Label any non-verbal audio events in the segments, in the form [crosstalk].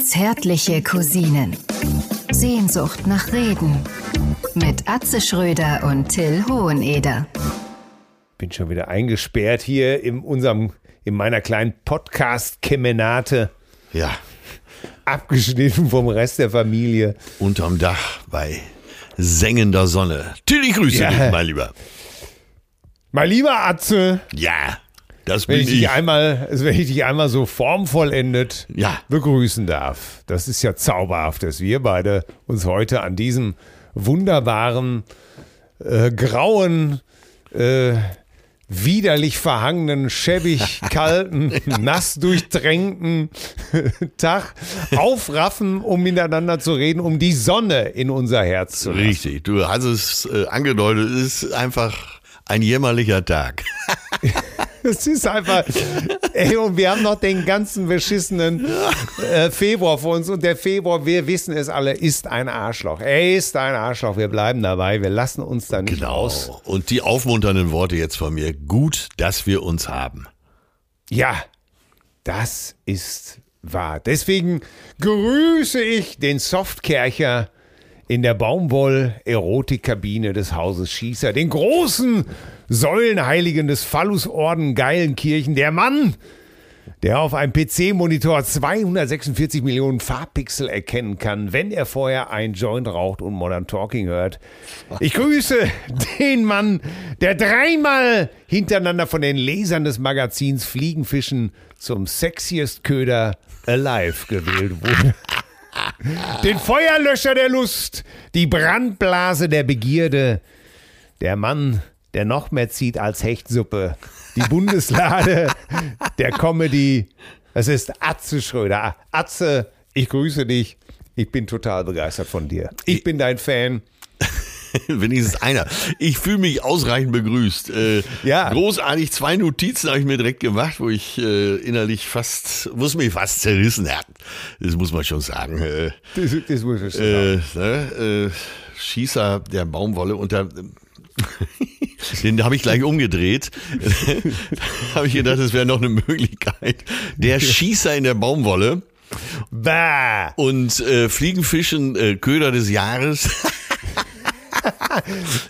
Zärtliche Cousinen. Sehnsucht nach Reden. Mit Atze Schröder und Till Hoheneder. Bin schon wieder eingesperrt hier in unserem, in meiner kleinen Podcast-Kemenate. Ja, Abgeschnitten vom Rest der Familie. unterm Dach bei sengender Sonne. Till, ich grüße Ja. dich, mein Lieber. Mein lieber Atze, Ja, das wenn bin ich, ich. dich einmal, also wenn ich dich einmal so formvollendet Ja. begrüßen darf. Das ist ja zauberhaft, dass wir beide uns heute an diesem wunderbaren, äh, grauen, äh, widerlich verhangenen, schäbig [laughs] kalten, nass durchtränkten [laughs] Tag aufraffen, um miteinander zu reden, um die Sonne in unser Herz zu lassen. Richtig, du hast es äh, angedeutet, es ist einfach ein jämmerlicher Tag. [laughs] [laughs] Es ist einfach, ey, und wir haben noch den ganzen beschissenen äh, Februar vor uns und der Februar, wir wissen es alle, ist ein Arschloch. Er ist ein Arschloch. Wir bleiben dabei. Wir lassen uns da nicht aus. Und die aufmunternden Worte jetzt von mir. Gut, dass wir uns haben. Ja, das ist wahr. Deswegen grüße ich den Softkercher in der Baumwoll-Erotikkabine des Hauses Schießer, den großen Säulenheiligen des Phallusorden Geilenkirchen, der Mann, der auf einem PC-Monitor 246 Millionen Farbpixel erkennen kann, wenn er vorher ein Joint raucht und Modern Talking hört. Ich grüße den Mann, der dreimal hintereinander von den Lesern des Magazins Fliegenfischen zum sexiest Köder alive gewählt wurde. Den Feuerlöscher der Lust, die Brandblase der Begierde, der Mann, der noch mehr zieht als Hechtsuppe, die Bundeslade der Comedy. Es ist Atze Schröder. Atze, ich grüße dich. Ich bin total begeistert von dir. Ich bin dein Fan. [laughs] Wenigstens einer. Ich fühle mich ausreichend begrüßt. Äh, Ja. Großartig. Zwei Notizen habe ich mir direkt gemacht, wo ich äh, innerlich fast, muss mich fast zerrissen hat. Das muss man schon sagen. Äh, Das, das muss ich sagen. äh, ne, äh, Schießer der Baumwolle da, den habe ich gleich umgedreht. [laughs] da habe ich gedacht, das wäre noch eine Möglichkeit. Der Schießer in der Baumwolle Bah. und äh, Fliegenfischen äh, Köder des Jahres.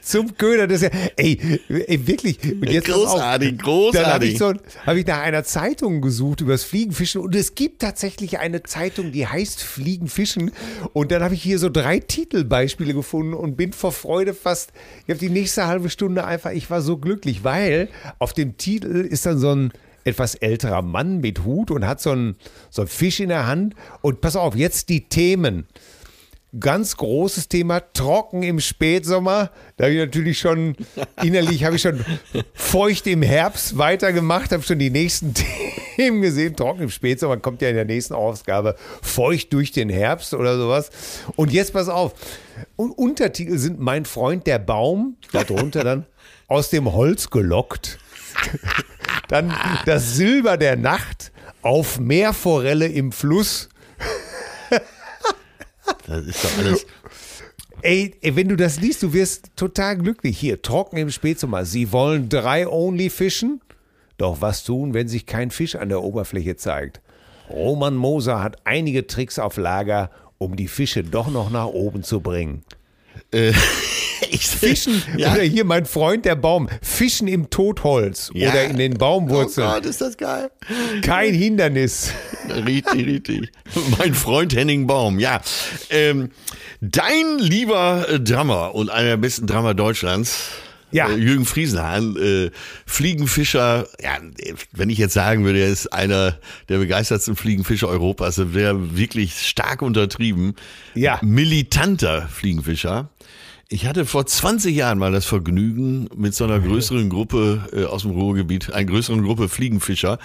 Zum Köder des Jahr- Ey, ey wirklich. Und jetzt pass auf. Großartig, Dann habe großartig. ich, so, hab ich nach einer Zeitung gesucht über das Fliegenfischen und es gibt tatsächlich eine Zeitung, die heißt Fliegenfischen. Und dann habe ich hier so drei Titelbeispiele gefunden und bin vor Freude fast, ich habe die nächste halbe Stunde einfach, ich war so glücklich, weil auf dem Titel ist dann so ein etwas älterer Mann mit Hut und hat so einen, so einen Fisch in der Hand. Und pass auf, jetzt die Themen ganz großes Thema, trocken im Spätsommer. Da habe ich natürlich schon, [laughs] innerlich habe ich schon feucht im Herbst weitergemacht, habe schon die nächsten [laughs] Themen gesehen. Trocken im Spätsommer kommt ja in der nächsten Ausgabe. Feucht durch den Herbst oder sowas. Und jetzt pass auf. Und Untertitel sind Mein Freund der Baum, darunter dann [laughs] aus dem Holz gelockt. Dann das Silber der Nacht auf Meerforelle im Fluss. Das ist doch alles. Ey, ey, wenn du das liest, du wirst total glücklich. Hier, trocken im Spätsommer. Sie wollen drei Only fischen? Doch was tun, wenn sich kein Fisch an der Oberfläche zeigt? Roman Moser hat einige Tricks auf Lager, um die Fische doch noch nach oben zu bringen. Ich, [laughs] [laughs] Fischen, Ja. oder hier mein Freund der Baum, Fischen im Totholz Ja. oder in den Oh Baumwurzeln. Gott, ist das geil. Kein Hindernis. Richtig, richtig. Mein Freund Henning Baum, ja. Ähm, dein lieber äh, Drummer und einer der besten Drummer Deutschlands, Ja. äh, Jürgen Friesenhahn, äh, Fliegenfischer, ja, wenn ich jetzt sagen würde, er ist einer der begeistertsten Fliegenfischer Europas, dann wäre wirklich stark untertrieben. Ja. Militanter Fliegenfischer. Ich hatte vor 20 Jahren mal das Vergnügen, mit so einer größeren Gruppe äh, aus dem Ruhrgebiet, einer größeren Gruppe Fliegenfischer,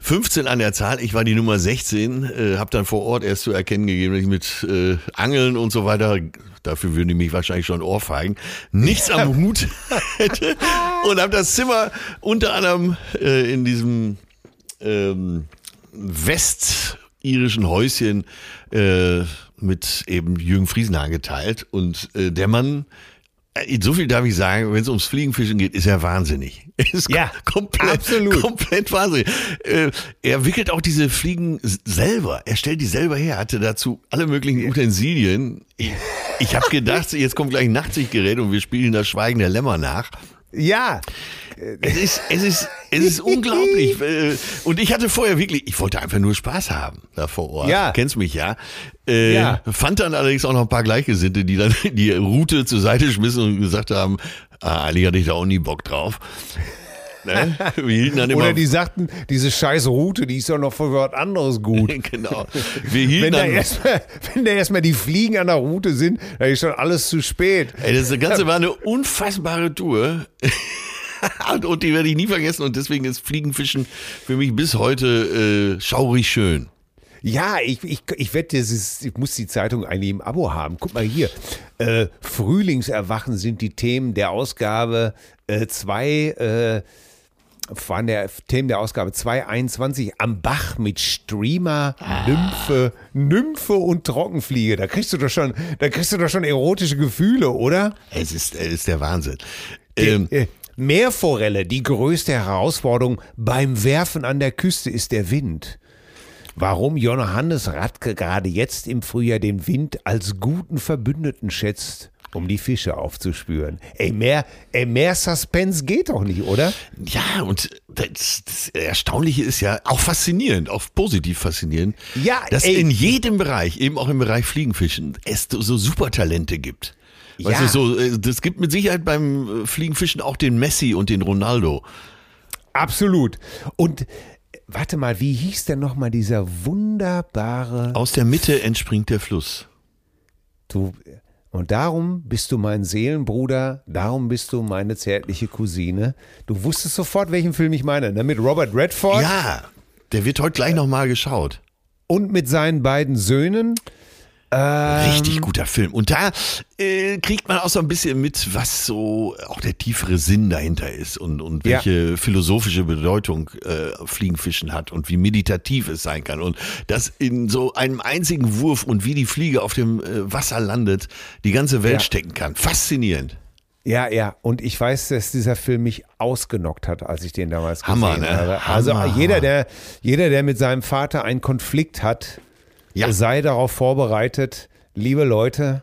15 an der Zahl, ich war die Nummer 16, äh, habe dann vor Ort erst zu erkennen gegeben, dass ich mit äh, Angeln und so weiter, dafür würden die mich wahrscheinlich schon ohrfeigen, nichts am Hut [laughs] hätte und habe das Zimmer unter anderem äh, in diesem ähm, westirischen Häuschen äh, mit eben Jürgen Friesenhahn geteilt und äh, der Mann Äh, So viel darf ich sagen, wenn es ums Fliegenfischen geht, ist er wahnsinnig. Er [laughs] ist Ja, komplett, absolut. komplett wahnsinnig. Äh, Er wickelt auch diese Fliegen selber. Er stellt die selber her, hatte dazu alle möglichen Utensilien. Ich, ich habe gedacht, jetzt kommt gleich ein Nachtsichtgerät und wir spielen das Schweigen der Lämmer nach. Ja, Es ist, es ist, es ist unglaublich. Und ich hatte vorher wirklich, ich wollte einfach nur Spaß haben da vor Ort. Ja. Kennst mich ja. Äh, Ja. Fand dann allerdings auch noch ein paar Gleichgesinnte, die dann die Route zur Seite schmissen und gesagt haben, ah, Ali hatte ich da auch nie Bock drauf. Ne? Oder die sagten, diese scheiß Route, die ist doch noch für was anderes gut. [laughs] genau. Wir hielten Wenn da erstmal, wenn da erstmal die Fliegen an der Route sind, dann ist schon alles zu spät. Ey, das Ganze war eine unfassbare Tour. [laughs] und, die werde ich nie vergessen. Und deswegen ist Fliegenfischen für mich bis heute äh, schaurig schön. Ja, ich, ich, ich wette, ist, ich muss die Zeitung eigentlich im Abo haben. Guck mal hier. Äh, Frühlingserwachen sind die Themen der Ausgabe 2, äh, waren der Themen der Ausgabe 221 am Bach mit Streamer, Nymphe, Nymphe und Trockenfliege. Da kriegst du doch schon, da kriegst du doch schon erotische Gefühle, oder? Es ist, es ist der Wahnsinn. Ähm, Äh, Meerforelle, die größte Herausforderung beim Werfen an der Küste ist der Wind. Warum Johannes Radke gerade jetzt im Frühjahr den Wind als guten Verbündeten schätzt, um die Fische aufzuspüren. Ey, mehr, ey, mehr Suspense geht doch nicht, oder? ja, und das, das Erstaunliche ist ja auch faszinierend, auch positiv faszinierend, Ja, dass ey. in jedem Bereich, eben auch im Bereich Fliegenfischen, es so Supertalente gibt. Weißt Ja. du, so, äh, das gibt mit Sicherheit beim äh, Fliegenfischen auch den Messi und den Ronaldo. Absolut. Und warte mal, wie hieß denn nochmal dieser wunderbare Aus der Mitte entspringt der Fluss. Du, und darum bist du mein Seelenbruder, darum bist du meine zärtliche Cousine. Du wusstest sofort, welchen Film ich meine, ne? Mit Robert Redford Ja, der wird heute gleich nochmal geschaut. und mit seinen beiden Söhnen. Ähm. Richtig guter Film. Und da äh, kriegt man auch so ein bisschen mit, was so auch der tiefere Sinn dahinter ist und, und Ja. welche philosophische Bedeutung äh, Fliegenfischen hat und wie meditativ es sein kann. Und das in so einem einzigen Wurf und wie die Fliege auf dem äh, Wasser landet, die ganze Welt Ja. stecken kann. Faszinierend. Ja, ja. Und ich weiß, dass dieser Film mich ausgenockt hat, als ich den damals Hammer, gesehen ne? habe. Also Hammer, jeder, der, jeder, der mit seinem Vater einen Konflikt hat, Ja. sei darauf vorbereitet, liebe Leute.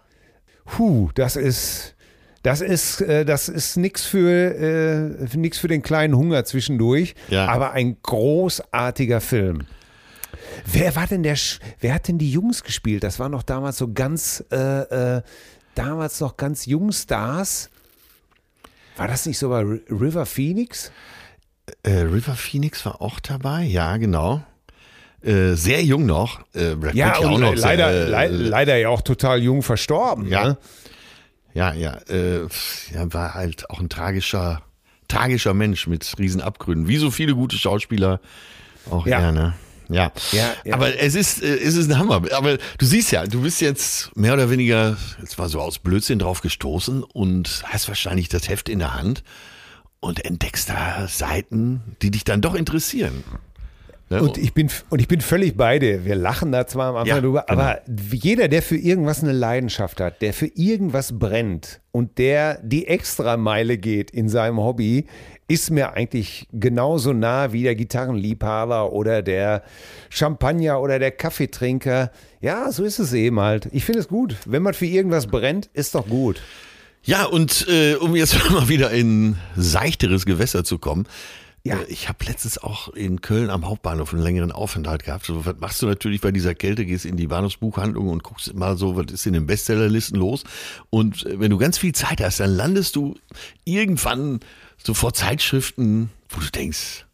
Huh, das ist, das ist, äh, das ist nix für, äh, nix für den kleinen Hunger zwischendurch, Ja. aber ein großartiger Film. Wer war denn der, Sch- wer hat denn die Jungs gespielt? Das waren noch damals so ganz, äh, äh, damals noch ganz Jungstars. War das nicht so bei River Phoenix? Äh, River Phoenix war auch dabei, ja, genau. Äh, sehr jung noch. Äh, Brad Ja, Pitt und le- sehr, leider, äh, lei- leider ja auch total jung verstorben. Ja. Ne? Ja, ja, äh, ja, war halt auch ein tragischer, tragischer Mensch mit riesen Abgründen. Wie so viele gute Schauspieler auch Ja. er, ne? Ja. Ja, ja. aber es ist, äh, es ist ein Hammer. Aber du siehst ja, du bist jetzt mehr oder weniger, jetzt mal so aus Blödsinn drauf gestoßen und hast wahrscheinlich das Heft in der Hand und entdeckst da Seiten, die dich dann doch interessieren. Ne? Und ich bin und ich bin völlig bei dir. Wir lachen da zwar am Anfang Ja, drüber, genau. aber jeder, der für irgendwas eine Leidenschaft hat, der für irgendwas brennt und der die Extrameile geht in seinem Hobby, ist mir eigentlich genauso nah wie der Gitarrenliebhaber oder der Champagner oder der Kaffeetrinker. Ja, so ist es eben halt. Ich finde es gut. Wenn man für irgendwas brennt, ist doch gut. Ja, und äh, um jetzt [laughs] mal wieder in seichteres Gewässer zu kommen. Ja. Äh, ich habe letztens auch in Köln am Hauptbahnhof einen längeren Aufenthalt gehabt. So, was machst du natürlich bei dieser Kälte? Gehst in die Bahnhofsbuchhandlung und guckst mal so, was ist in den Bestsellerlisten los. Und äh, wenn du ganz viel Zeit hast, dann landest du irgendwann so vor Zeitschriften, wo du denkst,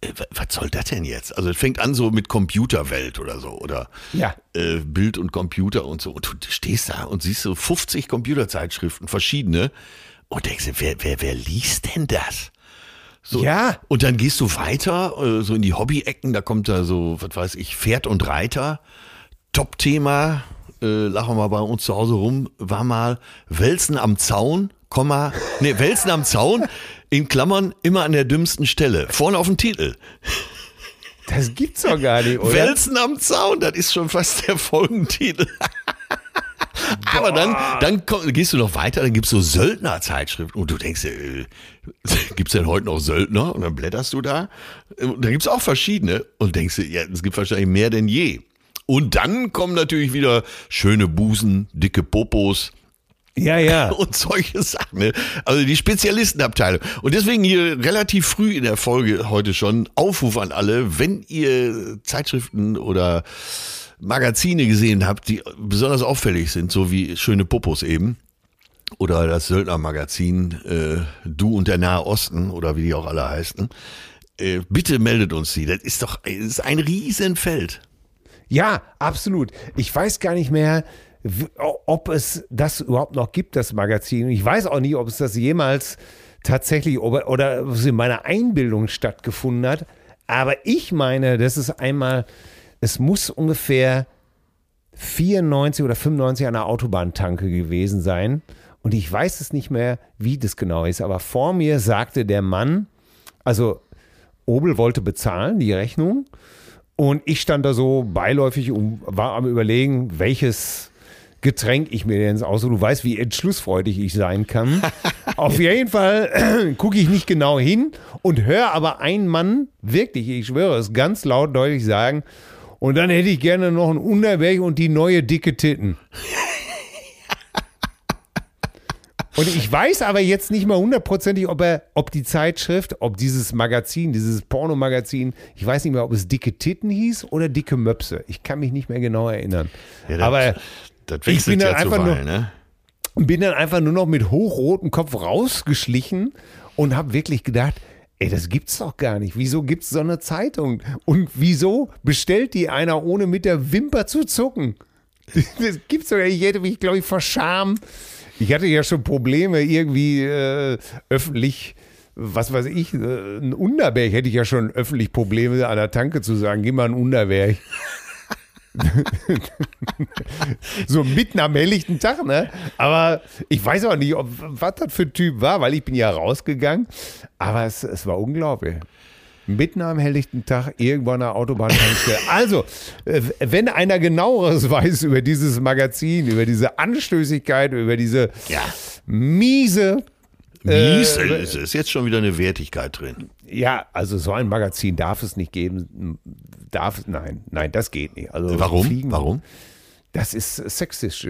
äh, wa- was soll das denn jetzt? Also es fängt an so mit Computerwelt oder so oder Ja. äh, Bild und Computer und so. Und du stehst da und siehst so 50 Computerzeitschriften, verschiedene, und denkst wer, wer, wer liest denn das? So, Ja. Und dann gehst du weiter, äh, so in die Hobby-Ecken, da kommt da so, was weiß ich, Pferd und Reiter. Top-Thema, äh, lachen wir mal bei uns zu Hause rum, war mal Wälzen am Zaun, Komma, nee, Wälzen am Zaun, in Klammern, immer an der dümmsten Stelle. Vorne auf dem Titel. Das gibt's doch gar nicht, oder? Wälzen am Zaun, das ist schon fast der Folgentitel. Aber dann, dann komm, gehst du noch weiter, dann gibt's so Söldnerzeitschriften und du denkst, äh, [laughs] gibt's denn heute noch Söldner? Und dann blätterst du da. Und dann gibt's auch verschiedene und denkst ja, es gibt wahrscheinlich mehr denn je. Und dann kommen natürlich wieder schöne Busen, dicke Popos, Ja, ja. [laughs] und solche Sachen. Ne? Also die Spezialistenabteilung. Und deswegen hier relativ früh in der Folge heute schon Aufruf an alle, wenn ihr Zeitschriften oder Magazine gesehen habt, die besonders auffällig sind, so wie Schöne Popos eben. Oder das Söldnermagazin äh, Du und der Nahe Osten oder wie die auch alle heißen. Äh, bitte meldet uns die. Das ist doch das ist ein Riesenfeld. Ja, absolut. Ich weiß gar nicht mehr, ob es das überhaupt noch gibt, das Magazin. Ich weiß auch nicht, ob es das jemals tatsächlich oder, oder in meiner Einbildung stattgefunden hat. Aber ich meine, das ist einmal, es muss ungefähr 94 oder 95 an der Autobahntanke gewesen sein. Und ich weiß es nicht mehr, wie das genau ist. Aber vor mir sagte der Mann, also Obel wollte bezahlen, die Rechnung. Und ich stand da so beiläufig und war am überlegen, welches Getränk ich mir denn aussuche. Du weißt, wie entschlussfreudig ich sein kann. [laughs] Auf jeden Fall [clears throat] gucke ich nicht genau hin und höre aber einen Mann, wirklich, ich schwöre es, ganz laut deutlich sagen, und dann hätte ich gerne noch ein Unterberg und die neue dicke Titten. [laughs] Und ich weiß aber jetzt nicht mal hundertprozentig, ob er, ob die Zeitschrift, ob dieses Magazin, dieses Pornomagazin, ich weiß nicht mehr, ob es dicke Titten hieß oder dicke Möpse. Ich kann mich nicht mehr genau erinnern. Ja, das, aber das ich bin dann ja einfach nur- ne? bin dann einfach nur noch mit hochrotem Kopf rausgeschlichen und habe wirklich gedacht, ey, das gibt's doch gar nicht. Wieso gibt's so eine Zeitung? Und wieso bestellt die einer, ohne mit der Wimper zu zucken? [laughs] Das gibt's doch gar nicht. Ich hätte mich, glaube ich, vor Scham. Ich hatte ja schon Probleme, irgendwie äh, öffentlich, was weiß ich, äh, ein Unterberg hätte ich ja schon öffentlich Probleme an der Tanke zu sagen, gib mal ein Unterberg. [laughs] so mitten am helllichten Tag, ne? Aber ich weiß auch nicht, ob, was das für ein Typ war, weil ich bin ja rausgegangen. Aber es, es war unglaublich. Mitten am helllichten Tag irgendwo an der Autobahntankstelle. [laughs] Also, äh, wenn einer genaueres weiß über dieses Magazin, über diese Anstößigkeit, über diese Ja. miese, Mies, Äh, es ist jetzt schon wieder eine Wertigkeit drin. ja, also so ein Magazin darf es nicht geben. Darf, nein, nein, das geht nicht. Also Warum? Fliegen, Warum? Das ist sexistisch.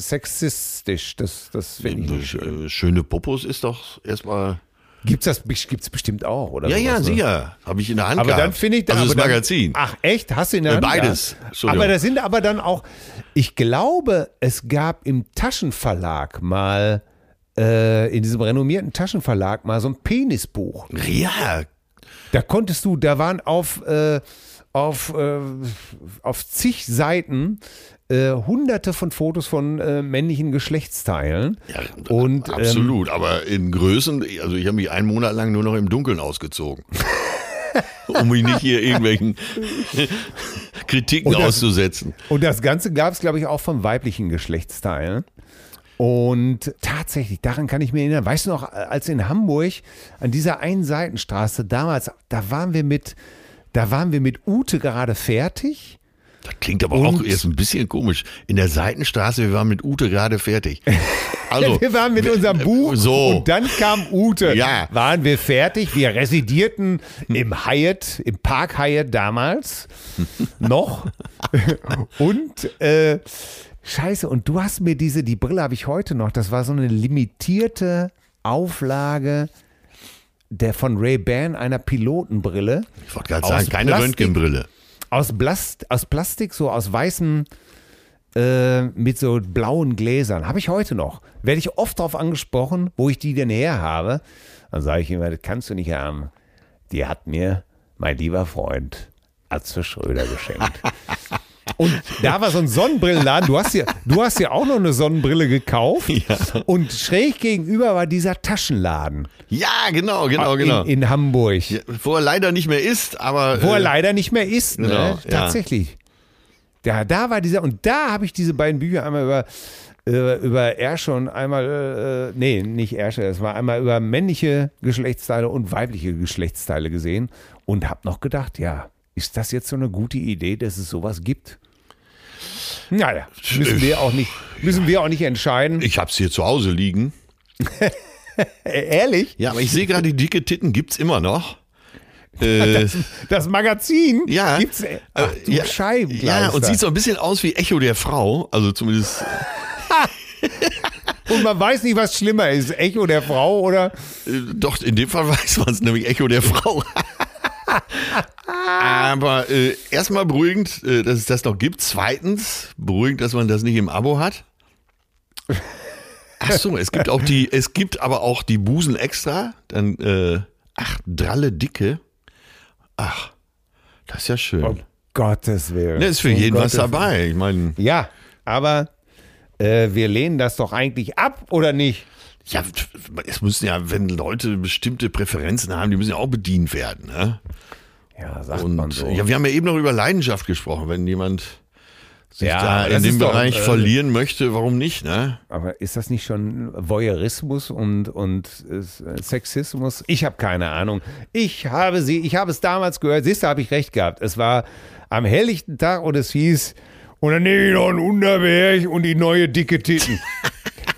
Sexistisch. Das, das finde ich nicht schön. Äh, Schöne Popos ist doch erstmal. Gibt's das gibt's bestimmt auch, oder? Ja, ja, sowas, ne? sicher. Habe ich in der Hand Aber gehabt. dann finde ich dann, Also das dann- Magazin. Ach echt? Hast du in der Äh, Hand? beides. Aber das sind aber dann auch. Ich glaube, es gab im Taschenverlag mal äh, in diesem renommierten Taschenverlag mal so ein Penisbuch. Ja, Da konntest du, da waren auf, äh, auf, äh, auf zig Seiten äh, hunderte von Fotos von äh, männlichen Geschlechtsteilen. ja Und, ähm, absolut. aber in Größen, also ich habe mich einen Monat lang nur noch im Dunkeln ausgezogen. [laughs] um mich nicht hier irgendwelchen [laughs] Kritiken Und das- auszusetzen. Und das Ganze gab es, glaube ich, auch von weiblichen Geschlechtsteilen. Und tatsächlich, daran kann ich mich erinnern. Weißt du noch, als in Hamburg an dieser einen Seitenstraße damals, da waren wir mit, da waren wir mit Ute gerade fertig. Das klingt aber Und- auch erst ein bisschen komisch. In der Seitenstraße, wir waren mit Ute gerade fertig. [laughs] Also, wir waren mit unserem Buch so. und dann kam Ute. Ja. Waren wir fertig. Wir residierten im Hyatt, im Park Hyatt damals [laughs] noch. und äh, Scheiße, und du hast mir diese, die Brille habe ich heute noch, das war so eine limitierte Auflage der von Ray-Ban einer Pilotenbrille. ich wollte gerade sagen, keine Plastik. Röntgenbrille. Aus, Blast, aus Plastik, so aus weißen, äh, mit so blauen Gläsern. Habe ich heute noch. Werde ich oft darauf angesprochen, wo ich die denn her habe. Dann sage ich immer, das kannst du nicht haben. Die hat mir mein lieber Freund Atze Schröder geschenkt. [laughs] Und da war so ein Sonnenbrillenladen. Du hast ja, du hast ja auch noch eine Sonnenbrille gekauft. Und schräg gegenüber war dieser Taschenladen Ja, genau, genau, genau. in, in Hamburg. Ja, wo er leider nicht mehr ist, aber. Wo er äh, leider nicht mehr ist, ne? Genau, ja. Tatsächlich. Ja, da war dieser, und da habe ich diese beiden Bücher einmal über, äh, über Ersche und einmal, äh, nee, nicht Ersche, es war einmal über männliche Geschlechtsteile und weibliche Geschlechtsteile gesehen und habe noch gedacht, ja, ist das jetzt so eine gute Idee, dass es sowas gibt? Naja, müssen wir auch nicht, müssen wir auch nicht entscheiden. Ich hab's hier zu Hause liegen. [laughs] Ehrlich? Ja, aber ich sehe gerade, die dicke Titten gibt's immer noch. [laughs] Äh, Das Magazin ja. gibt's. äh, Ach, du ja, ja, und sieht so ein bisschen aus wie Echo der Frau. Also zumindest. [laughs] Und man weiß nicht, was schlimmer ist, Echo der Frau oder. Äh, Doch, in dem Fall weiß man es, nämlich Echo der Frau. Aber äh, erstmal beruhigend, äh, dass es das noch gibt. Zweitens beruhigend, dass man das nicht im Abo hat. Ach so, es gibt auch die, es gibt aber auch die Busen extra. Dann, äh, ach, dralle Dicke. Ach, das ist ja schön. Um Gottes Willen. Da ist für Um jeden was Gottes dabei. Ich meine, Ja, aber äh, wir lehnen das doch eigentlich ab, oder nicht? Ja, es müssen ja, wenn Leute bestimmte Präferenzen haben, die müssen ja auch bedient werden. Ne? Ja, sagt man Und so. ja, wir haben ja eben noch über Leidenschaft gesprochen. Wenn jemand sich Ja, da in dem ist doch, Bereich äh, verlieren möchte, warum nicht, ne? Aber ist das nicht schon Voyeurismus und, und äh, Sexismus? Ich habe keine Ahnung. Ich habe sie, ich habe es damals gehört, siehst du, habe ich recht gehabt. Es war am helllichten Tag und es hieß, und dann nehme ich noch einen Unterberg und die neue dicke Titten. [laughs]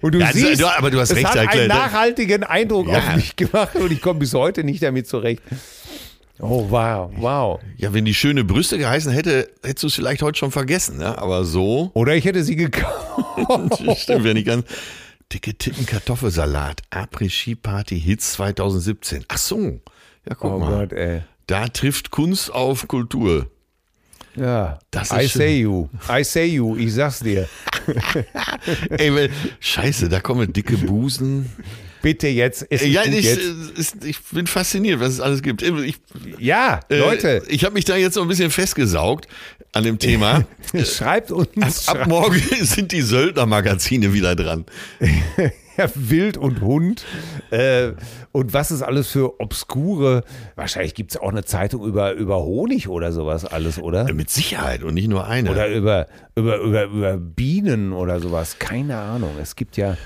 und du Ja, siehst, du- aber du hast es recht, hat einen ne? nachhaltigen Eindruck Ja. auf mich gemacht und ich komme bis heute nicht damit zurecht. Oh, wow, wow. Ja, wenn die schöne Brüste geheißen hätte, hättest du es vielleicht heute schon vergessen, ne? Aber so, Oder ich hätte sie gekauft. [laughs] stimmt ja nicht ganz. Dicke Titten Kartoffelsalat, Après-Ski Party Hits 2017. Ach so, ja guck Oh mal. Gott, ey. Da trifft Kunst auf Kultur. Ja, Das ist I schön. say you, I say you, ich sag's dir. [laughs] Ey, weil, scheiße, da kommen dicke Busen. Bitte jetzt, Ja, ich, jetzt. äh, ich bin fasziniert, was es alles gibt. Ich, Ja, äh, Leute, Ich habe mich da jetzt so ein bisschen festgesaugt an dem Thema. [laughs] schreibt uns Ab morgen [laughs] sind die Söldnermagazine wieder dran. [laughs] ja, Wild und Hund äh, und was ist alles für obskure, wahrscheinlich gibt es auch eine Zeitung über, über Honig oder sowas alles, oder? Mit Sicherheit und nicht nur eine. Oder über, über, über, über Bienen oder sowas, keine Ahnung. Es gibt ja,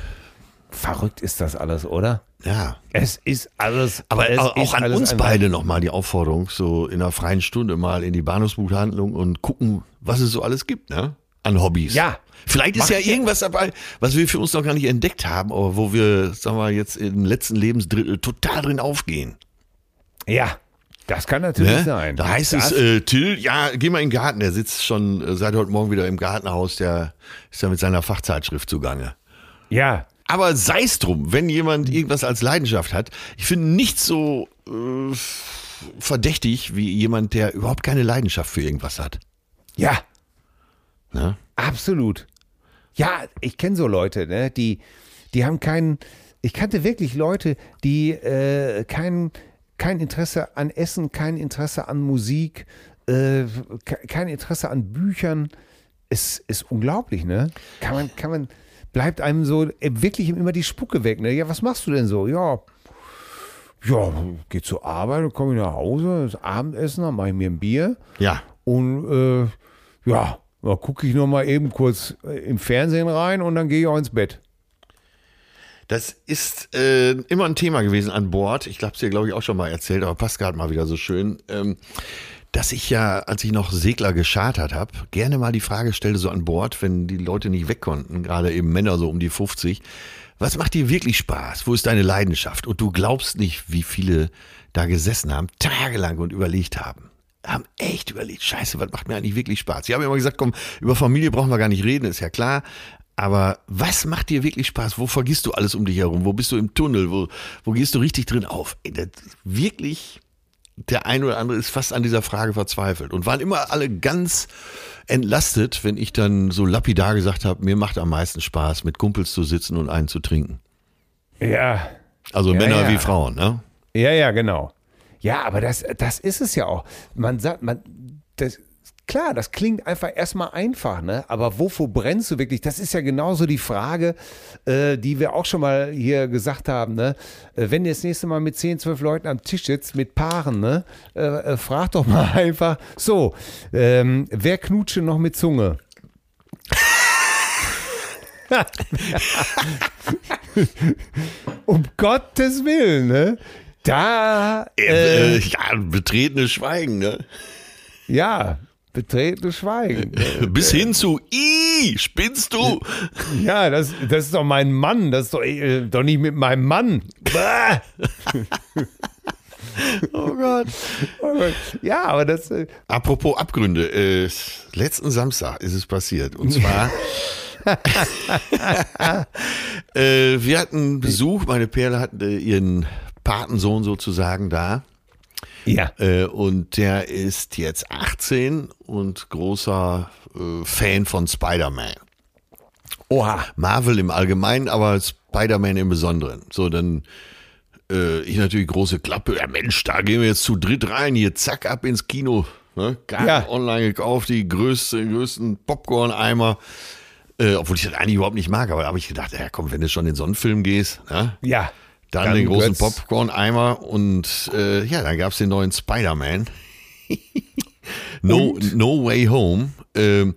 verrückt ist das alles, oder? ja. Es ist alles, Aber es auch ist an uns beide nochmal die Aufforderung, so in einer freien Stunde mal in die Bahnhofsbuchhandlung und gucken, was es so alles gibt, ne? An Hobbys. Ja. Vielleicht ist ja irgendwas dabei, was wir für uns noch gar nicht entdeckt haben, aber wo wir, sagen wir, jetzt im letzten Lebensdrittel total drin aufgehen. Ja, das kann natürlich Ne? sein. Da heißt das, es, äh, Till, ja, geh mal in den Garten. Der sitzt schon äh, seit heute Morgen wieder im Gartenhaus. Der ist ja mit seiner Fachzeitschrift zugange. Ja, Aber sei es drum, wenn jemand irgendwas als Leidenschaft hat, ich finde nichts so äh, verdächtig wie jemand, der überhaupt keine Leidenschaft für irgendwas hat. ja, Ne? Absolut. Ja, ich kenne so Leute, ne, die, die haben keinen, ich kannte wirklich Leute, die äh, kein, kein Interesse an Essen, kein Interesse an Musik, äh, ke- kein Interesse an Büchern. Es ist unglaublich, ne? Kann man, kann man, bleibt einem so äh, wirklich immer die Spucke weg, ne? Ja, was machst du denn so? Ja, ja, geh zur Arbeit, komme ich nach Hause, das Abendessen, dann mache ich mir ein Bier. Ja. Und äh, ja, da gucke ich noch mal eben kurz äh, im Fernsehen rein und dann gehe ich auch ins Bett. Das ist äh, immer ein Thema gewesen an Bord. Ich habe es dir, glaube ich, auch schon mal erzählt, aber passt gerade mal wieder so schön. Ähm, dass ich ja, als ich noch Segler geschartert habe, gerne mal die Frage stellte, so an Bord, wenn die Leute nicht weg konnten, gerade eben Männer so um die 50, was macht dir wirklich Spaß? Wo ist deine Leidenschaft? Und du glaubst nicht, wie viele da gesessen haben, tagelang und überlegt haben. Haben echt überlegt, scheiße, was macht mir eigentlich wirklich Spaß? Ich habe immer gesagt, komm, über Familie brauchen wir gar nicht reden, ist ja klar. Aber was macht dir wirklich Spaß? Wo vergisst du alles um dich herum? Wo bist du im Tunnel? Wo, wo gehst du richtig drin auf? Ey, wirklich, der ein oder andere ist fast an dieser Frage verzweifelt und waren immer alle ganz entlastet, wenn ich dann so lapidar gesagt habe, mir macht am meisten Spaß, mit Kumpels zu sitzen und einen zu trinken. Ja, Also Ja, Männer ja. wie Frauen, ne? ja, ja, genau. Ja, aber das, das ist es ja auch. Man sagt, man, das, klar, das klingt einfach erstmal einfach, ne? Aber wovor brennst du wirklich? Das ist ja genauso die Frage, äh, die wir auch schon mal hier gesagt haben, ne? Äh, wenn du das nächste Mal mit 10, 12 Leuten am Tisch sitzt, mit Paaren, ne? Äh, äh, frag doch mal [laughs] einfach, so, ähm, wer knutsche noch mit Zunge? [laughs] um Gottes Willen, ne? Da, äh, Äh, ja, betretenes Schweigen, ne? ja, betretenes Schweigen. [laughs] Bis hin zu, i, spinnst du? Ja, das, das ist doch mein Mann. Das ist doch, äh, doch nicht mit meinem Mann. Bah! [laughs] Oh Gott. Ja, aber das. Äh, Apropos Abgründe, äh, letzten Samstag ist es passiert. Und zwar, [laughs] äh, wir hatten Besuch, meine Perle hatte ihren Patensohn sozusagen da. ja. Äh, und der ist jetzt 18 und großer äh, Fan von Spider-Man. Oha. Marvel im Allgemeinen, aber Spider-Man im Besonderen. So, dann äh, ich natürlich große Klappe. Ja Mensch, da gehen wir jetzt zu dritt rein, hier zack, ab ins Kino. Ne? Ja. online gekauft, die größte, größten Popcorn-Eimer. Äh, obwohl ich das eigentlich überhaupt nicht mag, aber da habe ich gedacht, ja komm, wenn du schon in so einen Film gehst, ne? Ja. Dann, den großen. Popcorn-Eimer und äh, ja, dann gab's den neuen Spider-Man. [laughs] no, no Way Home. Ähm,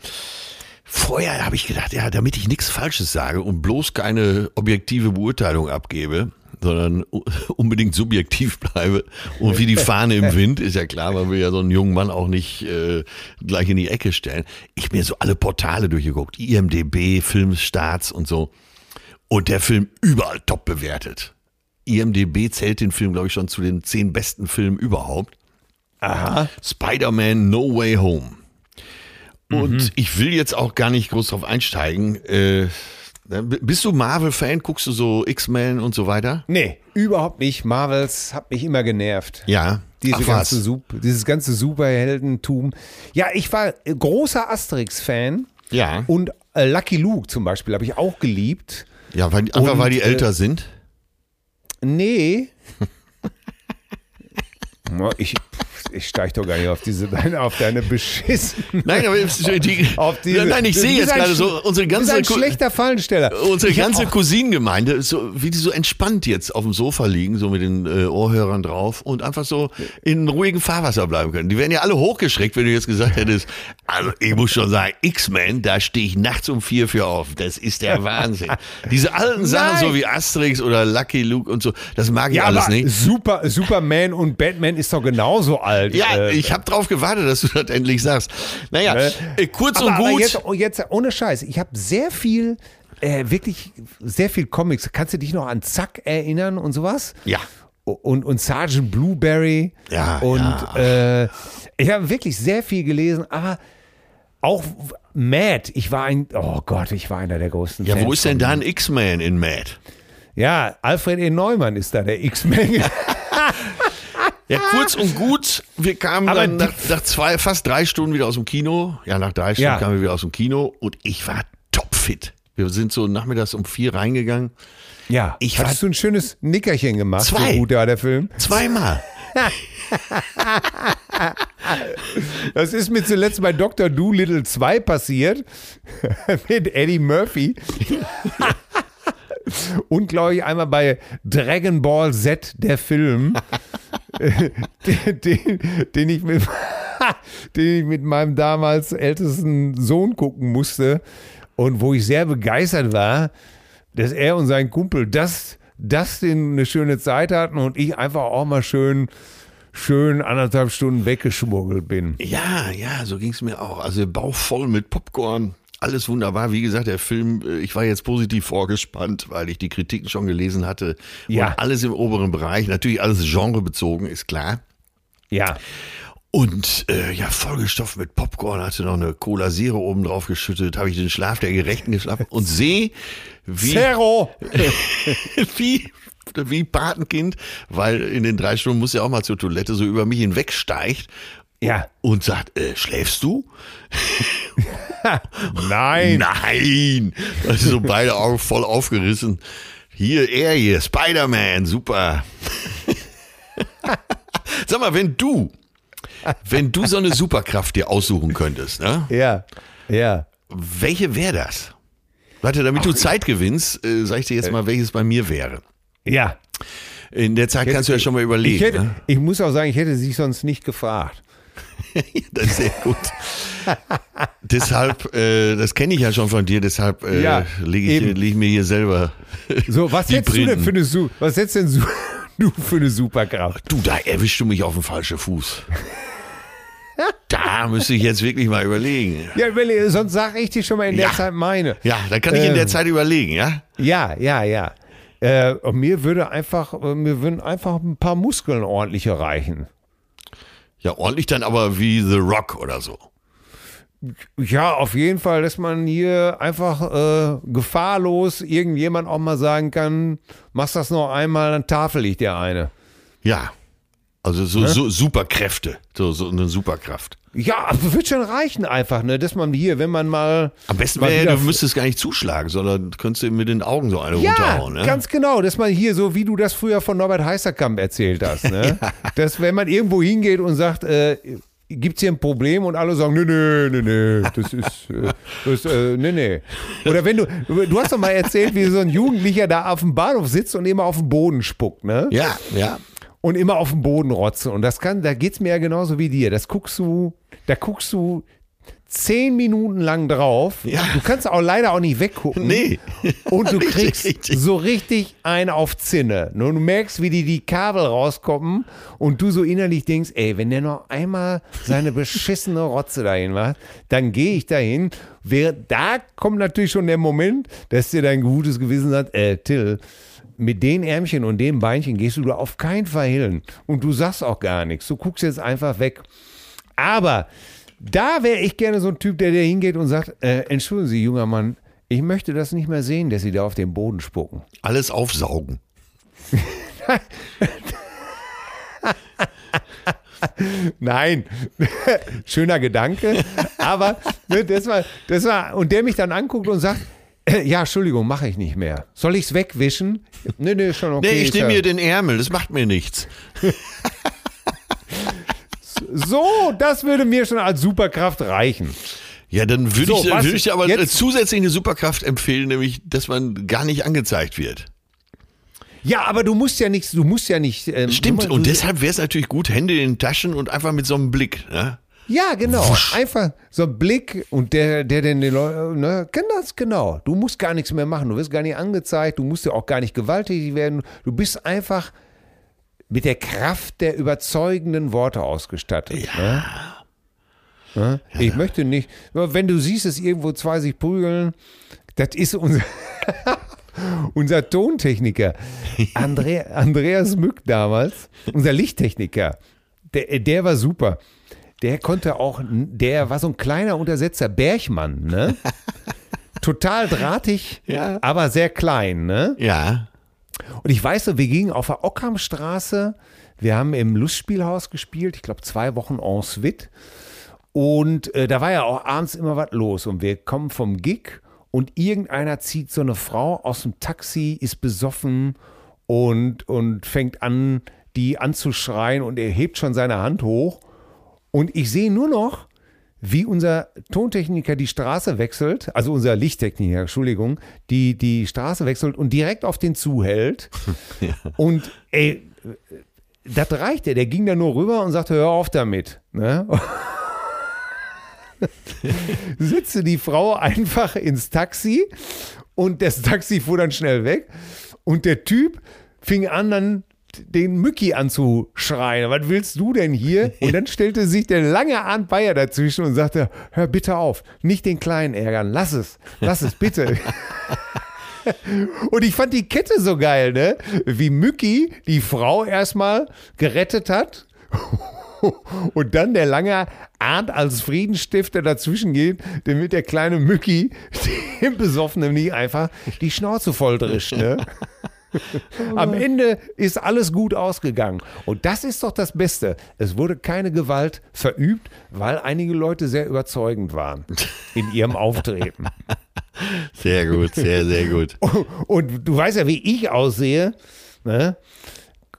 vorher habe ich gedacht, ja, damit ich nichts Falsches sage und bloß keine objektive Beurteilung abgebe, sondern [laughs] unbedingt subjektiv bleibe und wie die Fahne im Wind, ist ja klar, weil wir ja so einen jungen Mann auch nicht äh, gleich in die Ecke stellen. Ich mir so alle Portale durchgeguckt, IMDB, Filmstarts und so. Und der Film überall top bewertet. IMDB zählt den Film, glaube ich, schon zu den zehn besten Filmen überhaupt. Aha. Spider-Man No Way Home. Und Mhm. ich will jetzt auch gar nicht groß drauf einsteigen. Äh, b- bist du Marvel-Fan? Guckst du so X-Men und so weiter? Nee, überhaupt nicht. Marvels hat mich immer genervt. Ja. Diese Ach, ganze? Sup dieses ganze Superheldentum. Ja, ich war äh, großer Asterix-Fan. Ja. Und äh, Lucky Luke zum Beispiel habe ich auch geliebt. Ja, weil, einfach Und, weil die äh, älter sind. Nee. [laughs] Ich, ich steige doch gar nicht auf diese [laughs] deine, auf deine beschissen. Nein, aber die, [laughs] Auf diese, nein, ich sehe jetzt ein gerade so unsere ganze ein schlechter Fallensteller. Unsere ganze Cousinengemeinde, so, wie die so entspannt jetzt auf dem Sofa liegen, so mit den äh, Ohrhörern drauf und einfach so in ruhigem Fahrwasser bleiben können. Die wären ja alle hochgeschreckt, wenn du jetzt gesagt hättest, also ich muss schon sagen, X-Men, da stehe ich nachts um vier für auf. Das ist der Wahnsinn. Diese alten Sachen, Nein. so wie Asterix oder Lucky Luke und so, das mag ich Ja, alles nicht. Super, Superman und Batman ist doch genauso alt. Ja, Äh, ich habe drauf gewartet, dass du das endlich sagst. Naja, Ne? äh, kurz aber, und aber gut. jetzt, oh, jetzt ohne Scheiß, ich habe sehr viel, äh, wirklich sehr viel Comics. Kannst du dich noch an Zack erinnern und sowas? ja. Und, und Sergeant Blueberry. Ja, Und ja. Äh, ich habe wirklich sehr viel gelesen, aber auch Mad. Ich war ein, oh Gott, ich war einer der größten Ja, Fans wo ist denn da ein X-Man in Mad? Ja, Alfred E. Neumann ist da der X-Men. [laughs] [laughs] Ja, kurz und gut, wir kamen Aber dann nach, nach zwei, fast drei Stunden wieder aus dem Kino. Ja, nach drei Stunden Ja. kamen wir wieder aus dem Kino und ich war topfit. Wir sind so nachmittags um vier reingegangen. ja, Ich war- du ein schönes Nickerchen gemacht? Zwei. So gut war der Film. Zweimal. [laughs] Das ist mir zuletzt bei Dr. Doolittle 2 passiert. [laughs] mit Eddie Murphy. [laughs] [laughs] Und glaube ich einmal bei Dragon Ball Z, der Film, den, [laughs] [laughs] den, den, ich mit, den ich mit meinem damals ältesten Sohn gucken musste und wo ich sehr begeistert war, dass er und sein Kumpel das, das den eine schöne Zeit hatten und ich einfach auch mal schön, schön anderthalb Stunden weggeschmuggelt bin. Ja, ja, so ging es mir auch. Also Bauch voll mit Popcorn. Alles wunderbar. Wie gesagt, der Film, äh, ich war jetzt positiv vorgespannt, weil ich die Kritiken schon gelesen hatte. Ja. Und alles im oberen Bereich. Natürlich alles genrebezogen, ist klar. Ja. Und äh, ja, vollgestopft mit Popcorn, hatte noch eine Cola Zero oben drauf geschüttet, habe ich den Schlaf der Gerechten geschlafen und sehe, wie, Zero! [laughs] wie, wie Patenkind, weil in den drei Stunden muss ja auch mal zur Toilette, so über mich hinwegsteigt Ja. und sagt, äh, schläfst du? [laughs] Nein. Nein! Also so beide Augen voll aufgerissen. Hier, er hier, Spider-Man, super. [laughs] Sag mal, wenn du, wenn du so eine Superkraft dir aussuchen könntest, ne? Ja. Ja. Welche wäre das? Warte, damit du Zeit gewinnst, äh, sag ich dir jetzt mal, welches bei mir wäre. Ja. In der Zeit kannst du ja schon mal Ich, überlegen. hätte, ne? ich muss auch sagen, ich hätte sich sonst nicht gefragt. [laughs] Das ist sehr gut. deshalb, äh, das kenne ich ja schon von dir, deshalb äh, Ja, lege ich, leg ich mir hier selber. So, was [laughs] die hättest du denn für eine, Su was hättest denn [laughs] du für eine Superkraft? Du, da erwischst du mich auf den falschen Fuß. Da Da müsste ich jetzt wirklich mal überlegen. Ja, überlege, sonst sage ich dir schon mal in der Ja. Zeit meine. Ja, dann kann ich in der Ähm. Zeit überlegen, ja? Ja, ja, ja. Äh, und mir würde einfach, äh, mir würden einfach ein paar Muskeln ordentlicher reichen. Ja, ordentlich dann aber wie The Rock oder so. Ja, auf jeden Fall, dass man hier einfach äh, gefahrlos irgendjemand auch mal sagen kann, machst das noch einmal, dann tafel ich dir eine. Ja. Also so, so Superkräfte, so, so eine Superkraft. Ja, wird schon reichen einfach, ne, dass man hier, wenn man mal Am besten mal wäre, du müsstest gar nicht zuschlagen, sondern du könntest ihm mit den Augen so eine ja, runterhauen. Ne? ganz genau, dass man hier so, wie du das früher von Norbert Heißerkamp erzählt hast, ne? [laughs] dass wenn man irgendwo hingeht und sagt, äh, gibt's hier ein Problem und alle sagen, nee, nee, nee, nee, das ist, äh, das, äh, nee, nee. Oder wenn du, du hast doch mal erzählt, wie so ein Jugendlicher da auf dem Bahnhof sitzt und immer auf den Boden spuckt, ne? ja, ja. Und immer auf den Boden rotzen. Und das kann, da geht's mir ja genauso wie dir. Das guckst du, da guckst du zehn Minuten lang drauf. Ja. Du kannst auch leider auch nicht weggucken. Nee. Und du [laughs] Richtig, kriegst richtig. so richtig einen auf Zinne. Und du merkst, wie die die Kabel rauskommen und du so innerlich denkst, ey, wenn der noch einmal seine beschissene Rotze dahin macht, dann gehe ich dahin. Wer, da kommt natürlich schon der Moment, dass dir dein gutes Gewissen sagt, äh, Till, mit den Ärmchen und dem Beinchen gehst du da auf keinen Fall hin. Und du sagst auch gar nichts. Du guckst jetzt einfach weg. Aber da wäre ich gerne so ein Typ, der da hingeht und sagt, äh, entschuldigen Sie, junger Mann, ich möchte das nicht mehr sehen, dass Sie da auf den Boden spucken. Alles aufsaugen. [laughs] Nein, [laughs] schöner Gedanke, aber ne, das war, das war, und der mich dann anguckt und sagt, ja, Entschuldigung, mache ich nicht mehr. Soll ich es wegwischen? Nee, nee, schon okay. Nee, ich nehme mir den Ärmel, das macht mir nichts. [laughs] So, das würde mir schon als Superkraft reichen. Ja, dann würde So, ich, was würde ich dir aber jetzt- zusätzlich eine Superkraft empfehlen, nämlich, dass man gar nicht angezeigt wird. Ja, aber du musst ja nichts, du musst ja nicht. Ähm, Stimmt, du, und deshalb wäre es natürlich gut, Hände in den Taschen und einfach mit so einem Blick. Ne? Ja, genau. Einfach so ein Blick und der, der den den Leuten, ne, kennt das genau. Du musst gar nichts mehr machen. Du wirst gar nicht angezeigt. Du musst ja auch gar nicht gewalttätig werden. Du bist einfach mit der Kraft der überzeugenden Worte ausgestattet. Ne? Ne? Ich möchte nicht, wenn du siehst, dass irgendwo zwei sich prügeln, das ist unser, [laughs] unser Tontechniker, [laughs] Andre, Andreas Mück damals, unser Lichttechniker, der, der war super. Der konnte auch, der war so ein kleiner Untersetzer, Bergmann, ne? [laughs] Total drahtig, Ja. aber sehr klein, ne? Ja. Und ich weiß so, wir gingen auf der Ockhamstraße, wir haben im Lustspielhaus gespielt, ich glaube zwei Wochen en suite. Und äh, da war ja auch abends immer was los. Und wir kommen vom Gig und irgendeiner zieht so eine Frau aus dem Taxi, ist besoffen und, und fängt an, die anzuschreien und er hebt schon seine Hand hoch. Und ich sehe nur noch, wie unser Tontechniker die Straße wechselt, also unser Lichttechniker, Entschuldigung, die die Straße wechselt und direkt auf den zuhält. [laughs] Und ey, das reichte. Der ging da nur rüber und sagte, hör auf damit. Ne? [laughs] Sitze die Frau einfach ins Taxi und das Taxi fuhr dann schnell weg und der Typ fing an, dann den Mücki anzuschreien. Was willst du denn hier? Und dann stellte sich der lange Arndt Bayer dazwischen und sagte, hör bitte auf, nicht den Kleinen ärgern, lass es, lass es bitte. Und ich fand die Kette so geil, ne? Wie Mücki die Frau erstmal gerettet hat und dann der lange Arndt als Friedensstifter dazwischen geht, damit der kleine Mücki [laughs] dem Besoffenen nicht einfach die Schnauze volldrischt, ne? [laughs] Am Ende ist alles gut ausgegangen. Und das ist doch das Beste. Es wurde keine Gewalt verübt, weil einige Leute sehr überzeugend waren in ihrem Auftreten. Sehr gut, sehr, sehr gut. [laughs] Und du weißt ja, wie ich aussehe. Ne?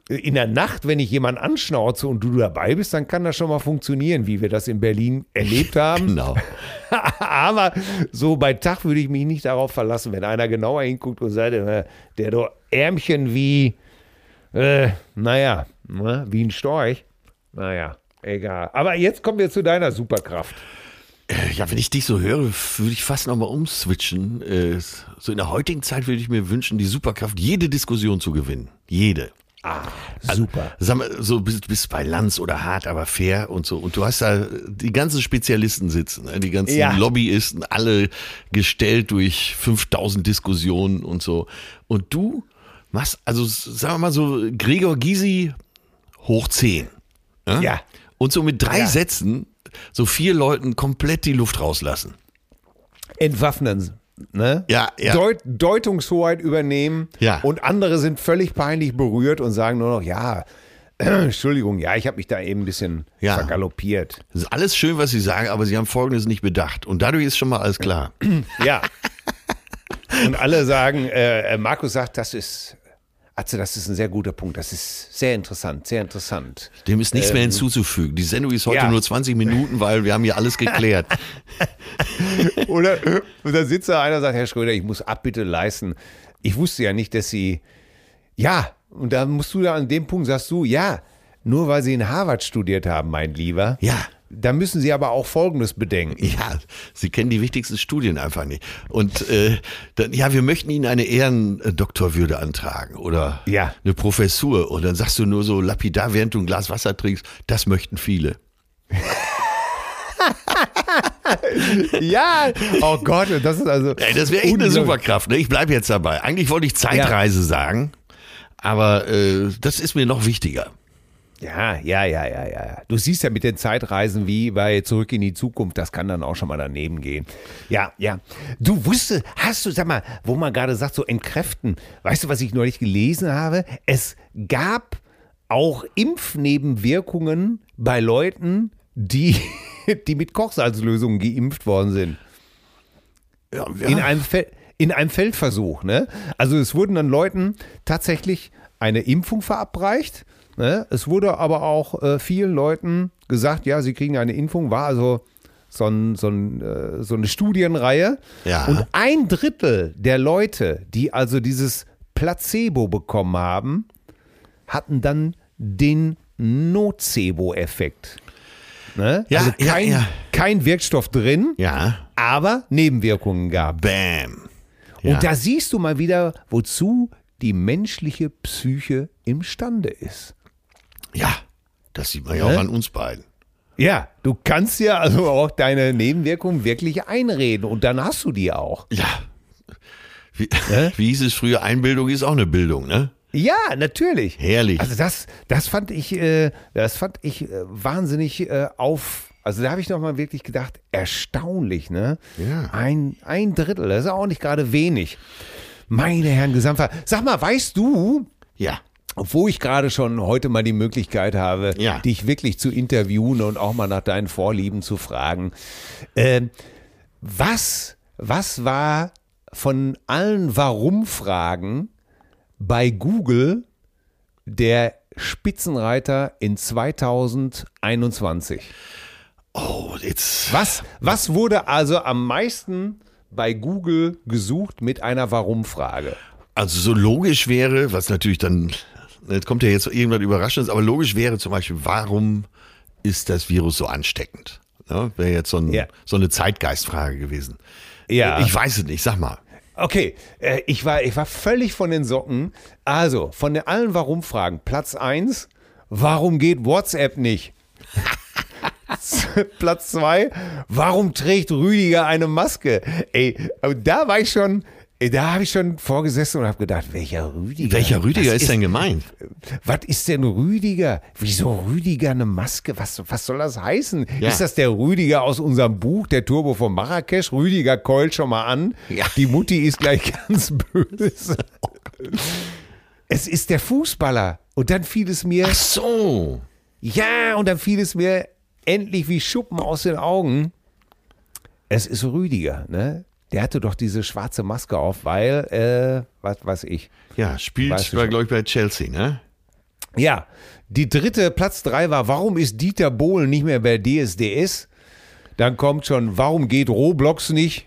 In der Nacht, wenn ich jemanden anschnauze und du dabei bist, dann kann das schon mal funktionieren, wie wir das in Berlin erlebt [laughs] haben. Genau. [laughs] Aber so bei Tag würde ich mich nicht darauf verlassen, wenn einer genauer hinguckt und sagt, äh, der doch Ärmchen wie, äh, naja, ne, wie ein Storch. Naja, egal. Aber jetzt kommen wir zu deiner Superkraft. Äh, Ja, wenn ich dich so höre, würde ich fast nochmal umswitchen. Äh, So in der heutigen Zeit würde ich mir wünschen, die Superkraft, jede Diskussion zu gewinnen. Jede. Super. Sag mal, so bist, bist bei Lanz oder hart, aber fair und so. Und du hast da die ganzen Spezialisten sitzen, ne? die ganzen Ja. Lobbyisten, alle gestellt durch 5000 Diskussionen und so. Und du machst, also sagen wir mal so, Gregor Gysi hoch 10. ne? Ja. Und so mit drei Ja. Sätzen so vier Leuten komplett die Luft rauslassen. Entwaffnen. Ne? Ja, ja. Deut Deutungshoheit übernehmen Ja. und andere sind völlig peinlich berührt und sagen nur noch, ja, [clears throat] Entschuldigung, ja, ich habe mich da eben ein bisschen Ja. vergaloppiert. Das ist alles schön, was sie sagen, aber sie haben Folgendes nicht bedacht. Und dadurch ist schon mal alles klar. Ja. Und alle sagen, äh, äh, Markus sagt, das ist, Atze, das ist ein sehr guter Punkt. Das ist sehr interessant, sehr interessant. Dem ist nichts mehr hinzuzufügen. Die Sendung ist heute ja. nur 20 Minuten, weil wir haben hier alles geklärt. [laughs] Oder und dann sitzt da einer und sagt, Herr Schröder, ich muss Abbitte leisten. Ich wusste ja nicht, dass Sie, ja, und da musst du da an dem Punkt, sagst du, ja, nur weil Sie in Harvard studiert haben, mein Lieber. Ja. Da müssen Sie aber auch Folgendes bedenken. [laughs] Ja, Sie kennen die wichtigsten Studien einfach nicht. Und äh, dann, ja, wir möchten Ihnen eine Ehrendoktorwürde antragen oder Ja. eine Professur. Und dann sagst du nur so lapidar, während du ein Glas Wasser trinkst, das möchten viele. [laughs] Ja, oh Gott, das ist also. Ey, das wäre echt eine. Superkraft. Ne? Ich bleibe jetzt dabei. Eigentlich wollte ich Zeitreise sagen, aber äh, das ist mir noch wichtiger. Ja, ja, ja, ja, ja. Du siehst ja mit den Zeitreisen wie bei Zurück in die Zukunft, das kann dann auch schon mal daneben gehen. Ja, ja. Du wusstest, hast du, sag mal, wo man gerade sagt, so entkräften. Weißt du, was ich neulich gelesen habe? Es gab auch Impfnebenwirkungen bei Leuten, die, [laughs] die mit Kochsalzlösungen geimpft worden sind. Ja, In, einem Fel in einem Feldversuch. Ne? Also es wurden dann Leuten tatsächlich eine Impfung verabreicht. Ne? Es wurde aber auch äh, vielen Leuten gesagt, ja, sie kriegen eine Impfung. War also so, ein, so, ein, äh, so eine Studienreihe. Ja. Und ein Drittel der Leute, die also dieses Placebo bekommen haben, hatten dann den Nocebo-Effekt. Ne? Ja, also ja, kein, ja. kein Wirkstoff drin, ja, aber Nebenwirkungen gab. bam. Ja. Und da siehst du mal wieder, wozu die menschliche Psyche imstande ist. Ja, das sieht man ja Ne? auch an uns beiden. Ja, du kannst ja also auch deine Nebenwirkungen wirklich einreden und dann hast du die auch. Ja. Wie, [laughs] wie hieß es früher? Einbildung ist auch eine Bildung, ne? Ja, natürlich. Herrlich. Also das, das fand ich, äh, das fand ich äh, wahnsinnig äh, auf. Also da habe ich noch mal wirklich gedacht, erstaunlich, ne? Ja. Ein, ein Drittel, das ist auch nicht gerade wenig. Meine Herren Gesamtver. Sag mal, weißt du, Ja. Obwohl ich gerade schon heute mal die Möglichkeit habe, Ja. dich wirklich zu interviewen und auch mal nach deinen Vorlieben zu fragen. Ähm, was, was war von allen Warum-Fragen bei Google der Spitzenreiter in 2021? Oh, jetzt. Was, was wurde also am meisten bei Google gesucht mit einer Warum-Frage? Also so logisch wäre, was natürlich dann, jetzt kommt ja jetzt irgendwas Überraschendes, aber logisch wäre zum Beispiel, warum ist das Virus so ansteckend? Ne? Wäre jetzt so, ein, Ja. so eine Zeitgeistfrage gewesen. Ja. Ich weiß es nicht, sag mal. Okay, äh, ich, war, ich war völlig von den Socken. Also, von den allen Warum-Fragen. Platz 1, warum geht WhatsApp nicht? [laughs] Platz 2, warum trägt Rüdiger eine Maske? Ey, da war ich schon, da habe ich schon vorgesessen und habe gedacht, welcher Rüdiger? Welcher Rüdiger Was ist, denn gemeint? Was ist denn Rüdiger? Wieso Rüdiger eine Maske? Was, was soll das heißen? Ja. Ist das der Rüdiger aus unserem Buch, der Turbo von Marrakesch? Rüdiger keult schon mal an. Ja. Die Mutti ist gleich [laughs] ganz böse. Es ist der Fußballer. Und dann fiel es mir, Ach so. ja, und dann fiel es mir endlich wie Schuppen aus den Augen. Es ist Rüdiger, ne? Der hatte doch diese schwarze Maske auf, weil, äh, was weiß ich. Ja, spielt, glaube ich bei Chelsea, ne? Ja, die dritte, Platz drei war, warum ist Dieter Bohlen nicht mehr bei DSDS? Dann kommt schon, warum geht Roblox nicht?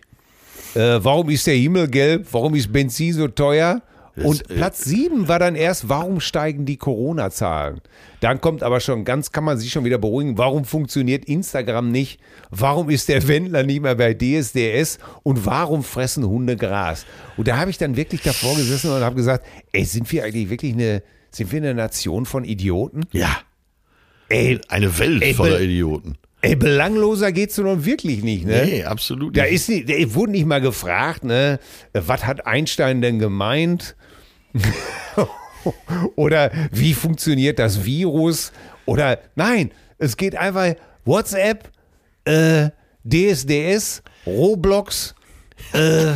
Äh, warum ist der Himmel gelb? Warum ist Benzin so teuer? Und äh, Platz sieben war dann erst, warum steigen die Corona-Zahlen? Dann kommt aber schon ganz, kann man sich schon wieder beruhigen, warum funktioniert Instagram nicht? Warum ist der Wendler nicht mehr bei DSDS? Und warum fressen Hunde Gras? Und da habe ich dann wirklich davor gesessen und habe gesagt, ey, sind wir eigentlich wirklich eine, sind wir eine Nation von Idioten? Ja. Ey, Eine Welt Ey, voller Idioten. ey belangloser geht's nun wirklich nicht, ne? Nee, absolut Da nicht. ist nicht, da wurde nicht mal gefragt, ne, was hat Einstein denn gemeint? [laughs] Oder wie funktioniert das Virus? Oder nein, es geht einfach WhatsApp, äh, DSDS, Roblox, äh,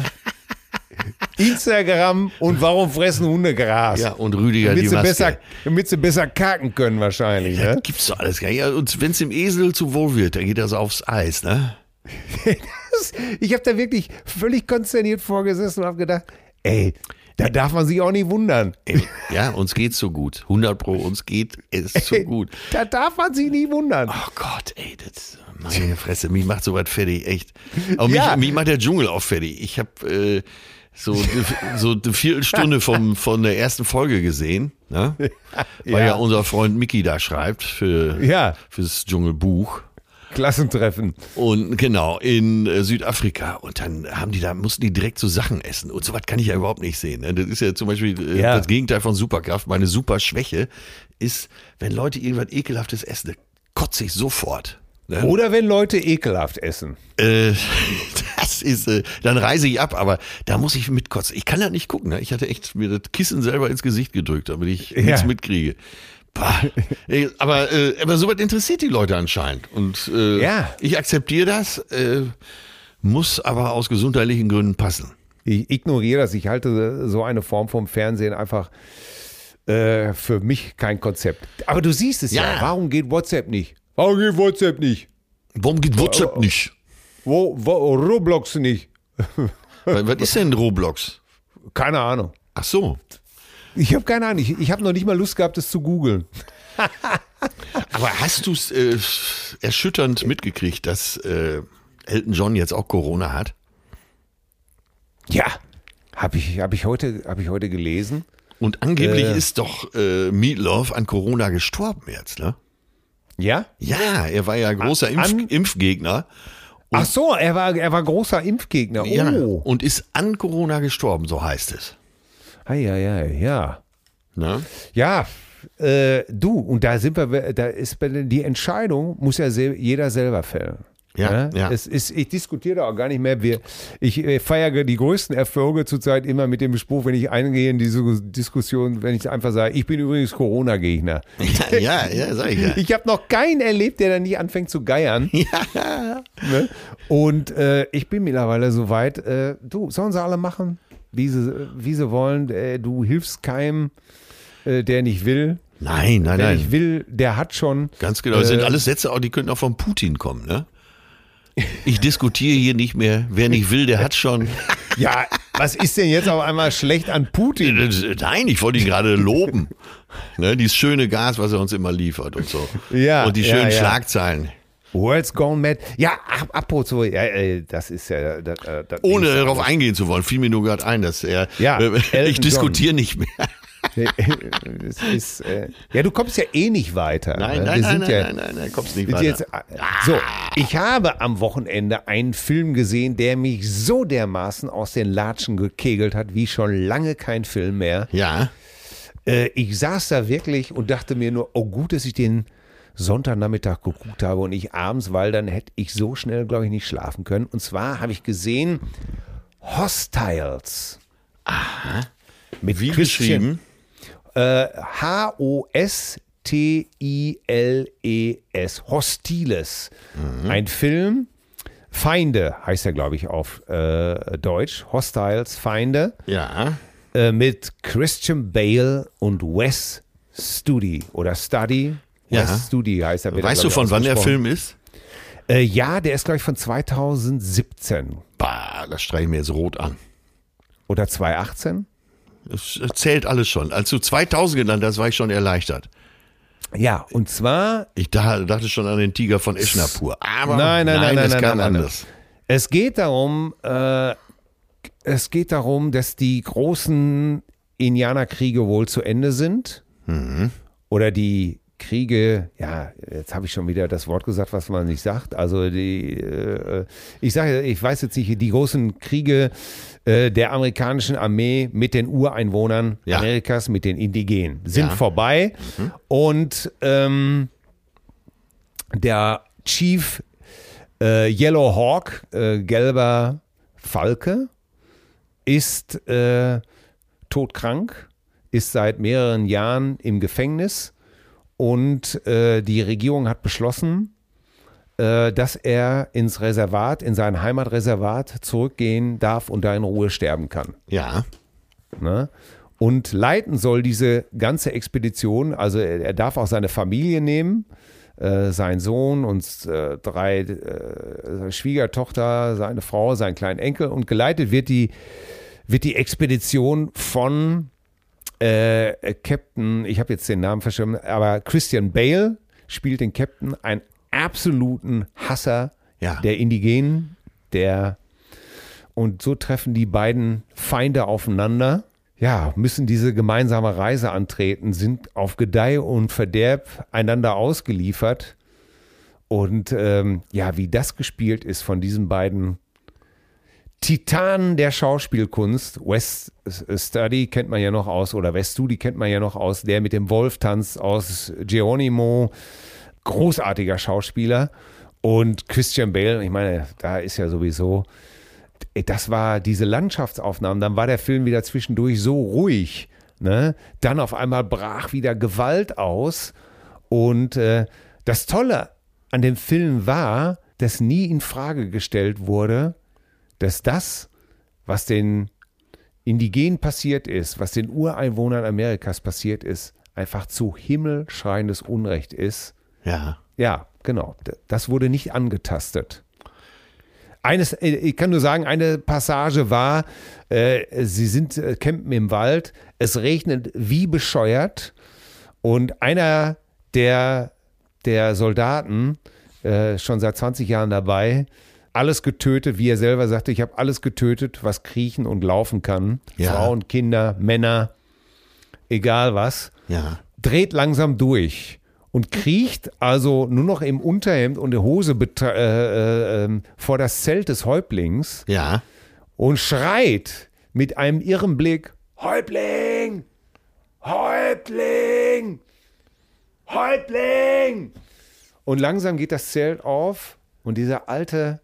[laughs] Instagram und warum fressen Hunde Gras? ja, und Rüdiger damit, die sie Maske. besser, damit sie besser kacken können wahrscheinlich. Das Ne? gibt's doch alles gar nicht. Ja, und wenn es dem Esel zu wohl wird, dann geht er so aufs Eis, ne? [laughs] Das- Ich habe da wirklich völlig konsterniert vorgesessen und habe gedacht, ey, da darf man sich auch nicht wundern. Ey, ja, uns geht's so gut. 100 pro, uns geht es so gut. Da darf man sich nicht wundern. Oh Gott, ey, das, meine Fresse, mich macht sowas fertig, echt. Aber mich, Ja. mich macht der Dschungel auch fertig. Ich habe äh, so, so eine Viertelstunde vom, von der ersten Folge gesehen, ne? [laughs] weil ja. Ja. unser Freund Mickey da schreibt für, Ja. fürs Dschungelbuch. Klassentreffen. Und genau, in äh, Südafrika. Und dann haben die da, mussten die direkt so Sachen essen. Und sowas kann ich ja überhaupt nicht sehen. Ne? Das ist ja zum Beispiel äh, Ja. das Gegenteil von Superkraft. Meine Superschwäche ist, wenn Leute irgendwas Ekelhaftes essen, dann kotze ich sofort. Ne? Oder wenn Leute ekelhaft essen. Äh, [laughs] das ist, äh, dann reise ich ab, aber da muss ich mitkotzen. Ich kann das nicht gucken. Ne? Ich hatte echt mir das Kissen selber ins Gesicht gedrückt, damit ich Ja. nichts mitkriege. [laughs] Aber, äh, aber sowas interessiert die Leute anscheinend. Und äh, Ja. ich akzeptiere das, äh, muss aber aus gesundheitlichen Gründen passen. Ich ignoriere das. Ich halte so eine Form vom Fernsehen einfach äh, für mich kein Konzept. Aber du siehst es ja. Ja. Warum geht WhatsApp nicht? Warum geht WhatsApp nicht? Warum geht WhatsApp nicht? Wo, wo Roblox nicht? [laughs] Was ist denn Roblox? Keine Ahnung. Ach so. Ich habe keine Ahnung. Ich, ich habe noch nicht mal Lust gehabt, das zu googeln. [laughs] Aber hast du es äh, erschütternd mitgekriegt, dass äh, Elton John jetzt auch Corona hat? Ja. Habe ich, hab ich, heute, hab ich heute gelesen. Und angeblich Äh. ist doch äh, Meatloaf an Corona gestorben jetzt, ne? Ja? Ja, er war ja großer An- Impf an- Impfgegner. Ach so, er war, er war großer Impfgegner. Ja, Oh. und ist an Corona gestorben, so heißt es. Ei, ja. Ne? Ja, äh, du, und da sind wir, da ist die Entscheidung, muss ja jeder selber fällen. Ja, ja. Es ist, ich diskutiere da auch gar nicht mehr. Wir, ich äh, feiere die größten Erfolge zurzeit immer mit dem Spruch, wenn ich eingehe in diese Diskussion, wenn ich einfach sage, ich bin übrigens Corona-Gegner. Ja, ja, ja, sag ich ja. [laughs] Ich habe noch keinen erlebt, der dann nicht anfängt zu geiern. Ja, Ne? Und äh, ich bin mittlerweile so weit, äh, du, sollen sie alle machen, wie sie, wie sie wollen. Äh, du hilfst keinem, äh, der nicht will. Nein, nein, Wer nein. nicht will, der hat schon. Ganz genau. Das sind Äh, alles Sätze, auch die könnten auch von Putin kommen, ne? Ich diskutiere hier nicht mehr. Wer nicht will, der hat schon. [laughs] Ja, was ist denn jetzt auf einmal schlecht an Putin? Nein, ich wollte ihn gerade loben. Ne, dieses schöne Gas, was er uns immer liefert und so. Ja, Und die ja, schönen ja. Schlagzeilen. World's gone mad. Ja, ab, apropos, ja, äh, das ist ja. Das, äh, das Ohne ist- darauf eingehen zu wollen, fiel mir nur gerade ein, dass er. Ja, äh, [laughs] ich diskutiere nicht mehr. Ist, äh, ja, du kommst ja eh nicht weiter. Nein, ne? nein, nein, sind nein, ja, nein, nein, nein, kommst nicht weiter. jetzt, so, ich habe am Wochenende einen Film gesehen, der mich so dermaßen aus den Latschen gekegelt hat, wie schon lange kein Film mehr. ja. Äh, ich saß da wirklich und dachte mir nur, oh gut, dass ich den Sonntagnachmittag geguckt habe und nicht abends, weil dann hätte ich so schnell, glaube ich, nicht schlafen können. Und zwar habe ich gesehen Hostiles. Aha. Mit Wie Christian- geschrieben? Äh, H-O-S-T-I-L-E-S. Hostiles. Ein Film. Feinde heißt er, glaube ich, auf äh, Deutsch. Hostiles, Feinde. Ja. Äh, mit Christian Bale und Wes Studi oder Study. Ja. Wes Studi heißt er. Weißt du, von wann der. Film ist? Äh, ja, der ist, glaube ich, von 2017 Bah, das streiche ich mir jetzt rot an. oder 2018. Das zählt alles schon. Als du 2000 genannt hast, war ich schon erleichtert. Ja, und zwar Ich da, dachte schon an den Tiger von Eschnapur. Aber Nein, nein, nein, nein, es nein, kam nein, nein. anders. Es geht darum, äh, es geht darum, dass die großen Indianerkriege wohl zu Ende sind. Mhm. Oder die Kriege, ja, jetzt habe ich schon wieder das Wort gesagt, was man nicht sagt. Also die, äh, ich sage, ich weiß jetzt nicht, die großen Kriege äh, der amerikanischen Armee mit den Ureinwohnern Ja. Amerikas, mit den Indigenen, sind Ja. vorbei. Und ähm, der Chief äh, Yellow Hawk, äh, gelber Falke, ist äh, todkrank, ist seit mehreren Jahren im Gefängnis und äh, die Regierung hat beschlossen, äh, dass er ins Reservat, in sein Heimatreservat zurückgehen darf und da in Ruhe sterben kann. Ja. Ne? Und leiten soll diese ganze Expedition, also er, er darf auch seine Familie nehmen, äh, sein Sohn und äh, drei äh, seine Schwiegertochter, seine Frau, seinen kleinen Enkel und geleitet wird die, wird die Expedition von äh, Captain, ich habe jetzt den Namen verschwommen, aber Christian Bale spielt den Captain, einen absoluten Hasser Ja. der Indigenen, der und so treffen die beiden Feinde aufeinander. Ja, müssen diese gemeinsame Reise antreten, sind auf Gedeih und Verderb einander ausgeliefert. Und ähm, ja, wie das gespielt ist von diesen beiden Titanen der Schauspielkunst, West Study kennt man ja noch aus, oder West Studi kennt man ja noch aus, der mit dem Wolf-Tanz aus Geronimo, großartiger Schauspieler. Und Christian Bale, ich meine, da ist ja sowieso, das war diese Landschaftsaufnahmen, dann war der Film wieder zwischendurch so ruhig. Ne? Dann auf einmal brach wieder Gewalt aus. Und äh, das Tolle an dem Film war, dass nie in Frage gestellt wurde, dass das, was den Indigenen passiert ist, was den Ureinwohnern Amerikas passiert ist, einfach zu himmelschreiendes Unrecht ist. Ja. Ja, genau. Das wurde nicht angetastet. Eines, äh, ich kann nur sagen, eine Passage war, äh, sie sind äh, campen im Wald, es regnet wie bescheuert und einer der, der Soldaten, äh, schon seit 20 Jahren dabei, alles getötet, wie er selber sagte, ich habe alles getötet, was kriechen und laufen kann. Ja. Frauen, Kinder, Männer, egal was Ja. dreht langsam durch und kriecht also nur noch im Unterhemd und der Hose äh, äh, ähm, vor das Zelt des Häuptlings Ja. und schreit mit einem irren Blick: Häuptling! Häuptling! Häuptling! Und langsam geht das Zelt auf und dieser alte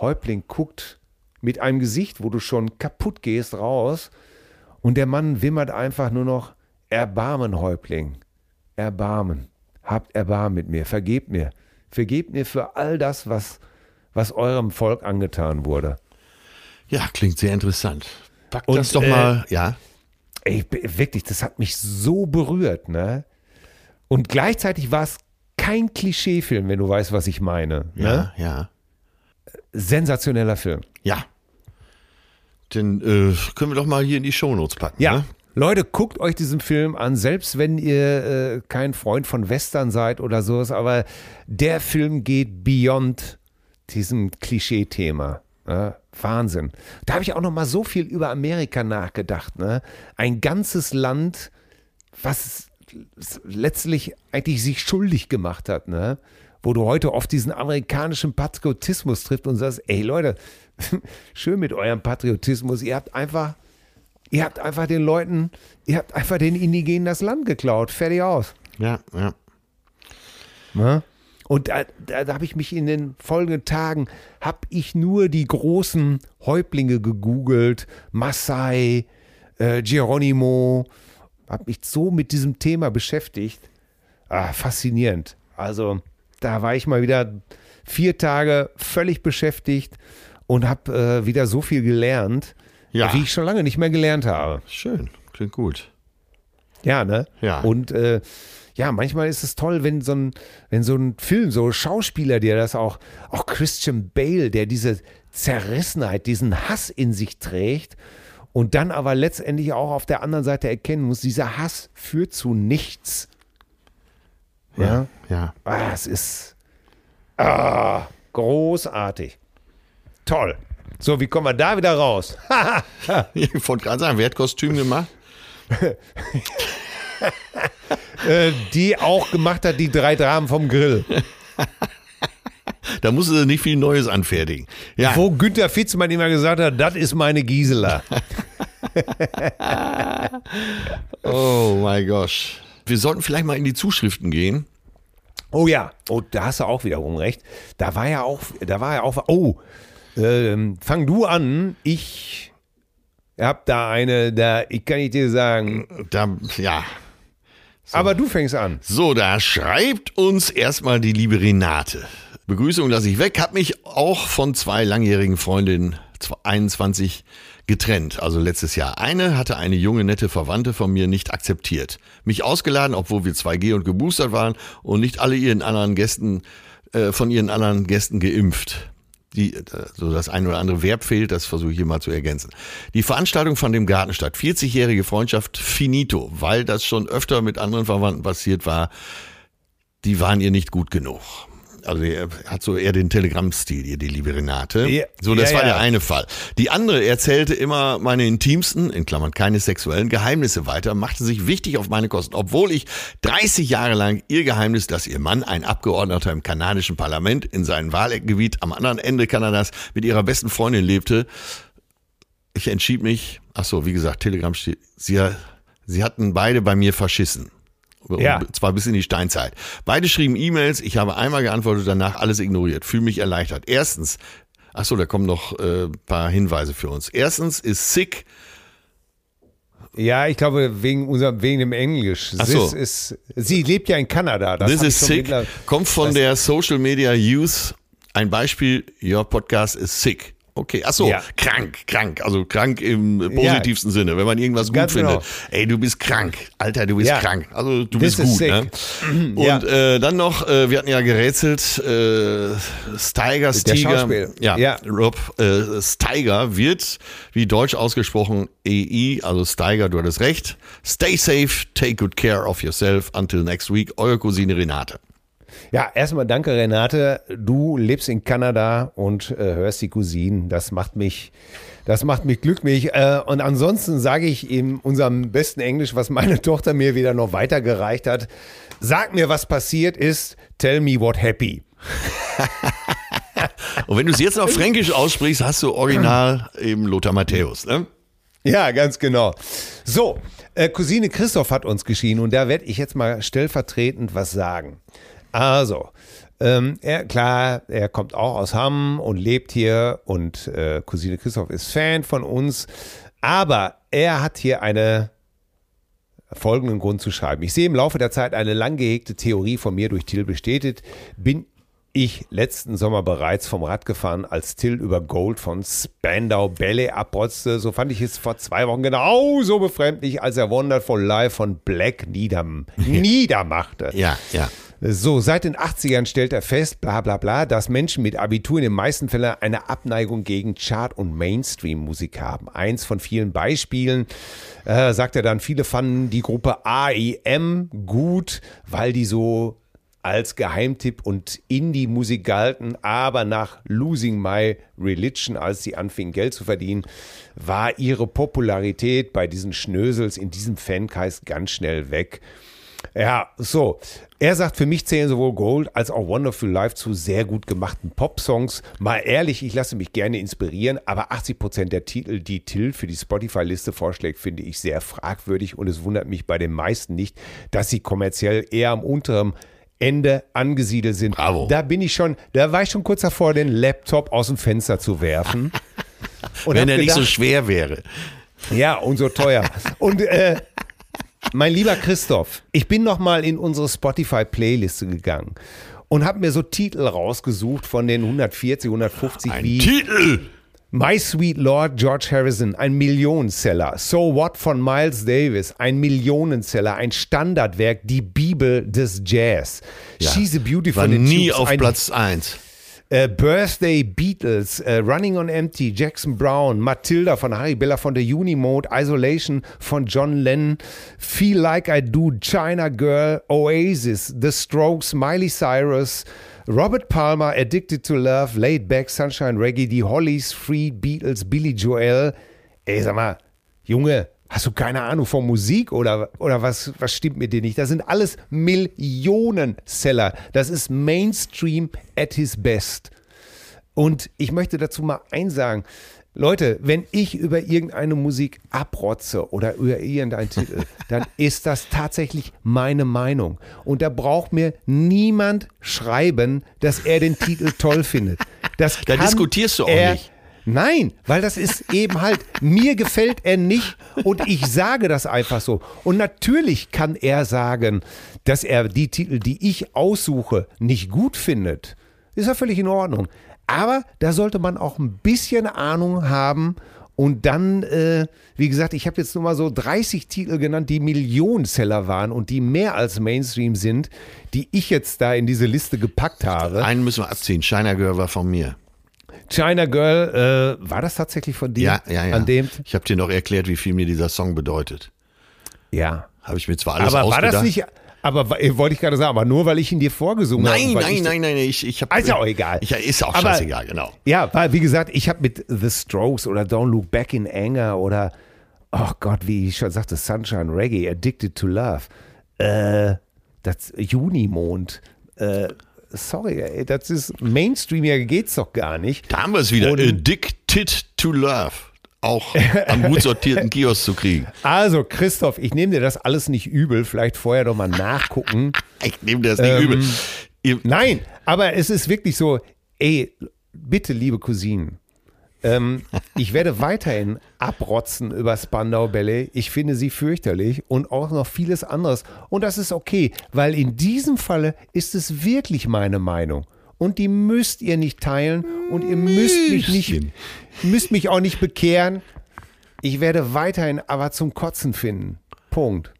Häuptling guckt mit einem Gesicht, wo du schon kaputt gehst, raus. Und der Mann wimmert einfach nur noch: Erbarmen, Häuptling. Erbarmen. Habt Erbarmen mit mir. Vergebt mir. Vergebt mir für all das, was, was eurem Volk angetan wurde. Ja, klingt sehr interessant. Pack Und, das doch äh, mal, ja. Ey, wirklich, das hat mich so berührt, ne? Und gleichzeitig war es kein Klischeefilm, wenn du weißt, was ich meine. Ne? Ja, ja. Sensationeller Film. Ja. Den äh, können wir doch mal hier in die Shownotes packen. Ja. Ne? Leute, guckt euch diesen Film an, selbst wenn ihr äh, kein Freund von Western seid oder sowas, aber der Film geht beyond diesem Klischee-Thema. Ne? Wahnsinn. Da habe ich auch noch mal so viel über Amerika nachgedacht. Ne? Ein ganzes Land, was letztlich eigentlich sich schuldig gemacht hat, ne? Wo du heute oft diesen amerikanischen Patriotismus trifft und sagst, ey Leute, [laughs] schön mit eurem Patriotismus, ihr habt einfach, ihr habt einfach den Leuten, ihr habt einfach den Indigenen das Land geklaut, fertig aus. Ja, ja. Ne? Und da, da, da habe ich mich in den folgenden Tagen, habe ich nur die großen Häuptlinge gegoogelt, Maasai, äh, Geronimo, habe mich so mit diesem Thema beschäftigt. Ah, faszinierend. Also da war ich mal wieder vier Tage völlig beschäftigt und habe äh, wieder so viel gelernt, Ja. wie ich schon lange nicht mehr gelernt habe. Schön. Klingt gut. Ja, ne? Ja. Und äh, ja, manchmal ist es toll, wenn so ein, wenn so ein Film, so ein Schauspieler, der das auch, auch Christian Bale, der diese Zerrissenheit, diesen Hass in sich trägt und dann aber letztendlich auch auf der anderen Seite erkennen muss, dieser Hass führt zu nichts. Ja. Ja. Ah, es ist ah, großartig. Toll. So, wie kommen wir da wieder raus? [laughs] [laughs] Ich wollte gerade sagen, wer hat Kostüm gemacht? [laughs] äh, die auch gemacht hat, die drei Dramen vom Grill. Da musste sie nicht viel Neues anfertigen. Ja. Wo Günther Fitzmann immer gesagt hat, das ist meine Gisela. Oh mein Gott. Wir sollten vielleicht mal in die Zuschriften gehen. Oh ja, oh, da hast du auch wiederum recht. Da war ja auch, da war ja auch, oh, ähm, fang du an. Ich hab da eine, da, ich kann nicht dir sagen, Da, ja. aber du fängst an. So, da schreibt uns erstmal die liebe Renate. Begrüßung lasse ich weg. Hab mich auch von zwei langjährigen Freundinnen 21 getrennt, also letztes Jahr. Eine hatte eine junge, nette Verwandte von mir nicht akzeptiert. Mich ausgeladen, obwohl wir 2G und geboostert waren und nicht alle ihren anderen Gästen, äh, von ihren anderen Gästen geimpft. Die, äh, so das ein oder andere Verb fehlt, das versuche ich hier mal zu ergänzen. Die Veranstaltung fand im Garten statt. 40-jährige Freundschaft finito, weil das schon öfter mit anderen Verwandten passiert war. Die waren ihr nicht gut genug. Also er hat so eher den Telegram-Stil die liebe Renate. Ja, so, das ja, war ja. der eine Fall. Die andere erzählte immer meine intimsten, in Klammern keine sexuellen Geheimnisse weiter, machte sich wichtig auf meine Kosten, obwohl ich 30 Jahre lang ihr Geheimnis, dass ihr Mann, ein Abgeordneter im kanadischen Parlament in seinem Wahlgebiet am anderen Ende Kanadas mit ihrer besten Freundin lebte, ich entschied mich, ach so, wie gesagt, Telegram steht, sie, sie hatten beide bei mir verschissen. Ja. Zwar bis in die Steinzeit. Beide schrieben E-Mails, ich habe einmal geantwortet, danach alles ignoriert. Fühle mich erleichtert. Erstens, ach so, da kommen noch äh, paar Hinweise für uns. Erstens ist sick, Ja, ich glaube, wegen, unserem, wegen dem Englisch. Ach so. Ist, sie lebt ja in Kanada. Das this is sick, kommt von der Social Media Youth. Ein Beispiel, your podcast is sick. Okay, ach so, Ja. krank, krank, also krank im positivsten Sinne, wenn man irgendwas gut Ganz findet. genau. Ey, du bist krank, Alter, du bist Ja. krank, also du This bist is gut, ne? Und Ja. äh, dann noch, äh, wir hatten ja gerätselt, äh, Steiger, Stiger, ja, Ja. Rob äh, Steiger wird, wie deutsch ausgesprochen, EI, also Steiger, du hattest recht. Stay safe, take good care of yourself. Until next week, eure Cousine Renate. Ja, erstmal danke, Renate. Du lebst in Kanada und äh, hörst die Cousinen. Das macht mich, das macht mich glücklich. Äh, und ansonsten sage ich in unserem besten Englisch, was meine [laughs] Tochter mir wieder noch weitergereicht hat. Sag mir, was passiert ist. Tell me what happy. [laughs] Und wenn du es jetzt noch fränkisch aussprichst, hast du original eben Lothar Matthäus, ne? Ja, ganz genau. So, äh, Cousine Christoph hat uns geschieden und da werde ich jetzt mal stellvertretend was sagen. Also, ähm, er, klar, er kommt auch aus Hamm und lebt hier und äh, Cousine Christoph ist Fan von uns, aber er hat hier eine folgenden Grund zu schreiben. Ich sehe im Laufe der Zeit eine lang gehegte Theorie von mir durch Till bestätigt. Bin ich letzten Sommer bereits vom Rad gefahren, als Till über Gold von Spandau Ballet abrotzte. So fand ich es vor zwei Wochen genauso befremdlich, als er Wonderful Life von Black niederm niedermachte. Ja, ja. So, seit den 80ern stellt er fest, bla bla bla, dass Menschen mit Abitur in den meisten Fällen eine Abneigung gegen Chart- und Mainstream-Musik haben. Eins von vielen Beispielen, äh, sagt er dann, viele fanden die Gruppe AIM gut, weil die so als Geheimtipp und Indie-Musik galten, aber nach Losing My Religion, als sie anfingen Geld zu verdienen, war ihre Popularität bei diesen Schnösels in diesem Fankreis ganz schnell weg. Ja, so. Er sagt, für mich zählen sowohl Gold als auch Wonderful Life zu sehr gut gemachten Pop-Songs. Mal ehrlich, ich lasse mich gerne inspirieren, aber 80% der Titel, die Till für die Spotify-Liste vorschlägt, finde ich sehr fragwürdig und es wundert mich bei den meisten nicht, dass sie kommerziell eher am unteren Ende angesiedelt sind. Bravo. Da bin ich schon, da war ich schon kurz davor, den Laptop aus dem Fenster zu werfen. [laughs] Und Wenn er nicht so gedacht, schwer wäre. ja, und so teuer. Und äh, mein lieber Christoph, ich bin noch mal in unsere Spotify-Playliste gegangen und habe mir so Titel rausgesucht von den 140, 150 Ein wie Titel! My Sweet Lord George Harrison, ein Millionenseller. So What von Miles Davis, ein Millionenseller, ein Standardwerk, die Bibel des Jazz. Ja. She's a Beauty War nie Tubes, auf Platz 1. äh, Birthday Beatles, äh, Running on Empty, Jackson Brown, Matilda von Harry Bella von der Unimode, Isolation von John Lennon, Feel Like I Do, China Girl, Oasis, The Strokes, Miley Cyrus, Robert Palmer, Addicted to Love, Laid Back, Sunshine Reggae, die Hollies, Free Beatles, Billy Joel. Ey, sag mal, Junge, Hast du keine Ahnung von Musik oder, oder was, was stimmt mit dir nicht? Das sind alles Millionen-Seller. Das ist Mainstream at his best. Und ich möchte dazu mal eins sagen. Leute, wenn ich über irgendeine Musik abrotze oder über irgendeinen Titel, [laughs] dann ist das tatsächlich meine Meinung. Und da braucht mir niemand schreiben, dass er den Titel toll findet. Das Da diskutierst du auch nicht. Nein, weil das ist eben halt, mir gefällt er nicht und ich sage das einfach so. Und natürlich kann er sagen, dass er die Titel, die ich aussuche, nicht gut findet. Ist ja völlig in Ordnung. Aber da sollte man auch ein bisschen Ahnung haben. Und dann, äh, wie gesagt, ich habe jetzt nur mal so 30 Titel genannt, die Millionenseller waren und die mehr als Mainstream sind, die ich jetzt da in diese Liste gepackt habe. Einen müssen wir abziehen. China Girl war von mir. China Girl, äh, war das tatsächlich von dir? Ja, ja, ja. An dem? ich habe dir noch erklärt, wie viel mir dieser Song bedeutet. Ja. Habe ich mir zwar alles Aber war ausgedacht. das nicht, aber äh, wollte ich gerade sagen, aber nur weil ich ihn dir vorgesungen habe. Nein, weil nein, ich, nein, nein, ich, ich habe. Ah, ist ja auch egal. Ich, ist auch Aber- scheißegal, genau. Ja, weil, wie gesagt, ich habe mit The Strokes oder Don't Look Back in Anger oder, oh Gott, wie ich schon sagte, Sunshine Reggae, Addicted to Love, äh, das Junimond, äh, sorry, ey, das ist Mainstreamiger geht's doch gar nicht. Da haben wir es wieder. Und- Addicted to Love. Auch am gut sortierten [laughs] Kiosk zu kriegen. Also, Christoph, ich nehme dir das alles nicht übel, vielleicht vorher doch mal nachgucken. [laughs] Ich nehme das nicht Ähm, übel. Ihr, Nein, aber es ist wirklich so, ey, bitte, liebe Cousinen, ähm, ich werde weiterhin abrotzen über Spandau Ballet. Ich finde sie fürchterlich und auch noch vieles anderes. Und das ist okay, weil in diesem Falle ist es wirklich meine Meinung. Und die müsst ihr nicht teilen und ihr müsst mich nicht, müsst mich auch nicht bekehren. Ich werde weiterhin aber zum Kotzen finden. Punkt.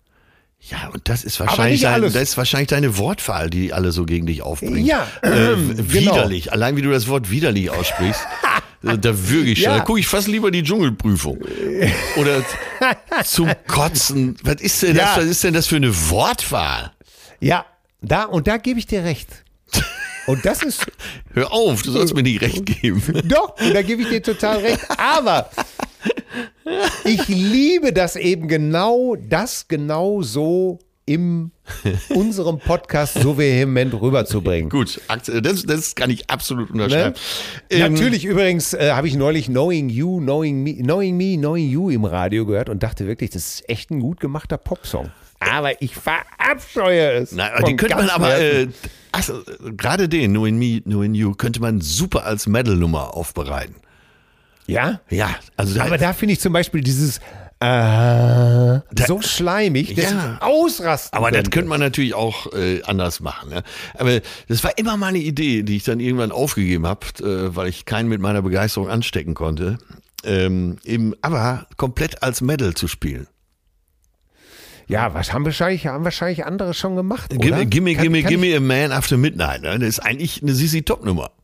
ja, und das ist wahrscheinlich, dein, das ist wahrscheinlich deine Wortwahl, die alle so gegen dich aufbringen. Ja, Äh, ähm, widerlich. Allein wie du das Wort widerlich aussprichst, [laughs] da würge ich schon. Ja. Da gucke ich fast lieber die Dschungelprüfung. Oder zum Kotzen. Was ist denn, Ja. das, was ist denn das für eine Wortwahl? Ja, da und da gebe ich dir recht. Und das ist [laughs] Hör auf, du sollst mir nicht recht geben. Doch, da gebe ich dir total recht. Aber ich liebe das eben genau, das genau so in [laughs] unserem Podcast so vehement rüberzubringen. Gut, Akte- das, das kann ich absolut unterschreiben. Ne? Ähm, Natürlich übrigens äh, habe ich neulich Knowing You, Knowing Me, Knowing Me, Knowing You im Radio gehört und dachte wirklich, das ist echt ein gut gemachter Popsong. Aber ich verabscheue es. Na, den könnte man aber, äh, äh, gerade den, Know in Me, Know in You, könnte man super als Medal-Nummer aufbereiten. ja? Ja, also da, Aber da finde ich zum Beispiel dieses äh, so schleimig, dass Ja. ausrasten Aber das könnte. könnte man natürlich auch äh, anders machen. Ne? Aber das war immer mal eine Idee, die ich dann irgendwann aufgegeben habe, äh, weil ich keinen mit meiner Begeisterung anstecken konnte. Ähm, eben, aber komplett als Medal zu spielen. Ja, was haben wahrscheinlich, haben wahrscheinlich andere schon gemacht? Gimme, gimme, gimme, gimme a man after midnight. Ne? Das ist eigentlich eine Sissy Top Nummer. Ich,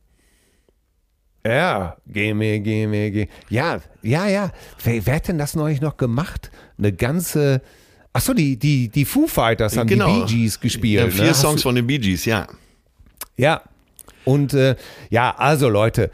ja, gimme, gimme, gimme. Ja, ja, ja. Wer, wer hat denn das neulich noch gemacht? Eine ganze, ach so, die, die, die Foo Fighters haben die Bee Gees gespielt. Ja, vier ne? Songs du- von den Bee Gees, ja. Ja. Und äh, ja, also Leute,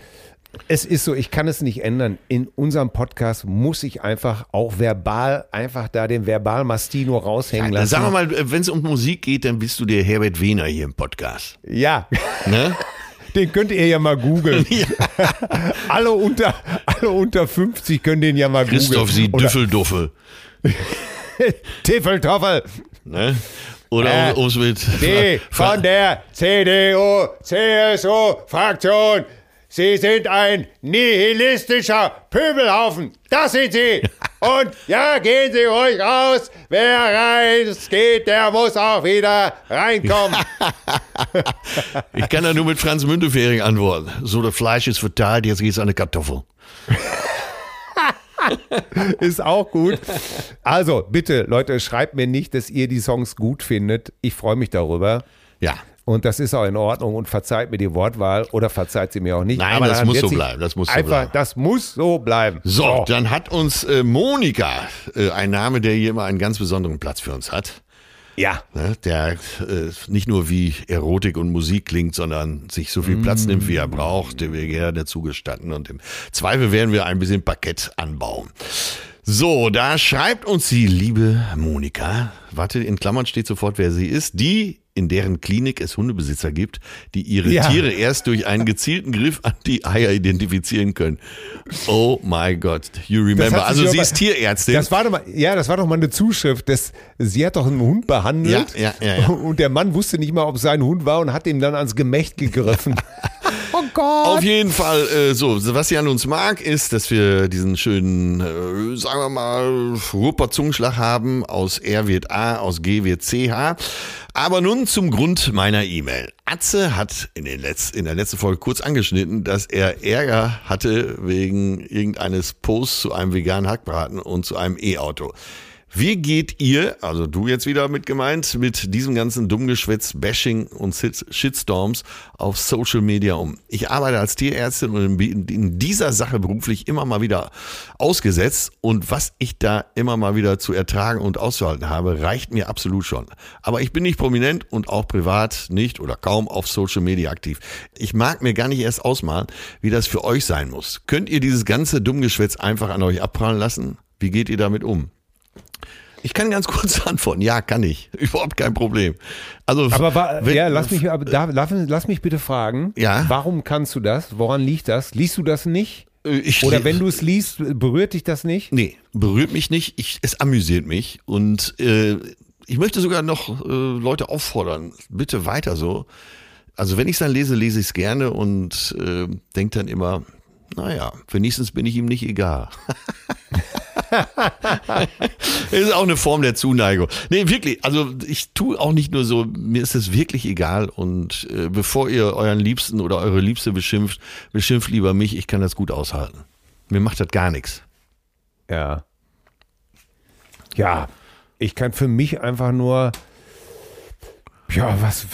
es ist so, ich kann es nicht ändern. In unserem Podcast muss ich einfach auch verbal, einfach da den Verbal-Mastino raushängen Dann lassen. sagen wir mal, wenn es um Musik geht, dann bist du der Herbert Wehner hier im Podcast. Ja. Ne? [laughs] Den könnt ihr ja mal googeln. [laughs] [laughs] alle, unter, alle unter 50 können den ja mal googeln. Christoph, sie Düffelduffel. [laughs] Tiffeltoffel. Ne? Oder Äh, um es mit. Die von der CDU, CSU Fraktion. Sie sind ein nihilistischer Pöbelhaufen. Das sind Sie. [laughs] Und ja, gehen Sie ruhig raus. Wer rein geht, der muss auch wieder reinkommen. [laughs] Ich kann da nur mit Franz Müntefering antworten. So, das Fleisch ist verteilt, jetzt geht's an eine Kartoffel. [laughs] Ist auch gut. Also, bitte, Leute, schreibt mir nicht, dass ihr die Songs gut findet. Ich freue mich darüber. Ja. Und das ist auch in Ordnung und verzeiht mir die Wortwahl oder verzeiht sie mir auch nicht. Nein, Aber das muss so bleiben, das muss so einfach, bleiben. Das muss so bleiben. So, dann hat uns äh, Monika, äh, ein Name, der hier immer einen ganz besonderen Platz für uns hat. Ja. Ne, der äh, nicht nur wie Erotik und Musik klingt, sondern sich so viel Platz nimmt, wie er braucht, der wir gerne dazu gestatten. Und im Zweifel werden wir ein bisschen Parkett anbauen. So, da schreibt uns die liebe Monika. Warte, in Klammern steht sofort, wer sie ist. Die, in deren Klinik es Hundebesitzer gibt, die ihre Ja. Tiere erst durch einen gezielten Griff an die Eier identifizieren können. Oh my God, you remember. Also sie ist Tierärztin. Das war doch mal, ja, das war doch mal eine Zuschrift. Das, sie hat doch einen Hund behandelt. Ja, ja, ja. Und der Mann wusste nicht mal, ob es sein Hund war und hat ihm dann ans Gemächt gegriffen. [laughs] oh Gott. Auf jeden Fall, äh, so, was sie an uns mag, ist, dass wir diesen schönen, äh, sagen wir mal, Rupper-Zungenschlag haben. Aus R wird A, aus G wird CH. Aber nun zum Grund meiner E-Mail. Atze hat in, den Letz-, in der letzten Folge kurz angeschnitten, dass er Ärger hatte wegen irgendeines Posts zu einem veganen Hackbraten und zu einem E-Auto. Wie geht ihr, also du jetzt wieder mit gemeint, mit diesem ganzen Dummgeschwätz, Bashing und Shit- Shitstorms auf Social Media um? Ich arbeite als Tierärztin und in in dieser Sache beruflich immer mal wieder ausgesetzt und was ich da immer mal wieder zu ertragen und auszuhalten habe, reicht mir absolut schon. Aber ich bin nicht prominent und auch privat nicht oder kaum auf Social Media aktiv. Ich mag mir gar nicht erst ausmalen, wie das für euch sein muss. Könnt ihr dieses ganze Dummgeschwätz einfach an euch abprallen lassen? Wie geht ihr damit um? Ich kann ganz [laughs] kurz antworten. Ja, kann ich. [laughs] Überhaupt kein Problem. Also, Aber war, wenn- ja, lass mich, aber da, lass, lass mich bitte fragen. Ja? Warum kannst du das? Woran liegt das? Liest du das nicht? Äh, ich, Oder wenn du es liest, berührt dich das nicht? Nee, berührt mich nicht. Ich, es amüsiert mich. Und äh, ich möchte sogar noch äh, Leute auffordern, bitte weiter so. Also wenn ich es dann lese, lese ich es gerne und äh, denke dann immer, naja, wenigstens bin ich ihm nicht egal. [laughs] Das [laughs] ist auch eine Form der Zuneigung. Nee, wirklich. Also ich tue auch nicht nur so, mir ist es wirklich egal. Und äh, bevor ihr euren Liebsten oder eure Liebste beschimpft, beschimpft lieber mich. Ich kann das gut aushalten. Mir macht das gar nichts. Ja. Ja, ich kann für mich einfach nur, ja, was,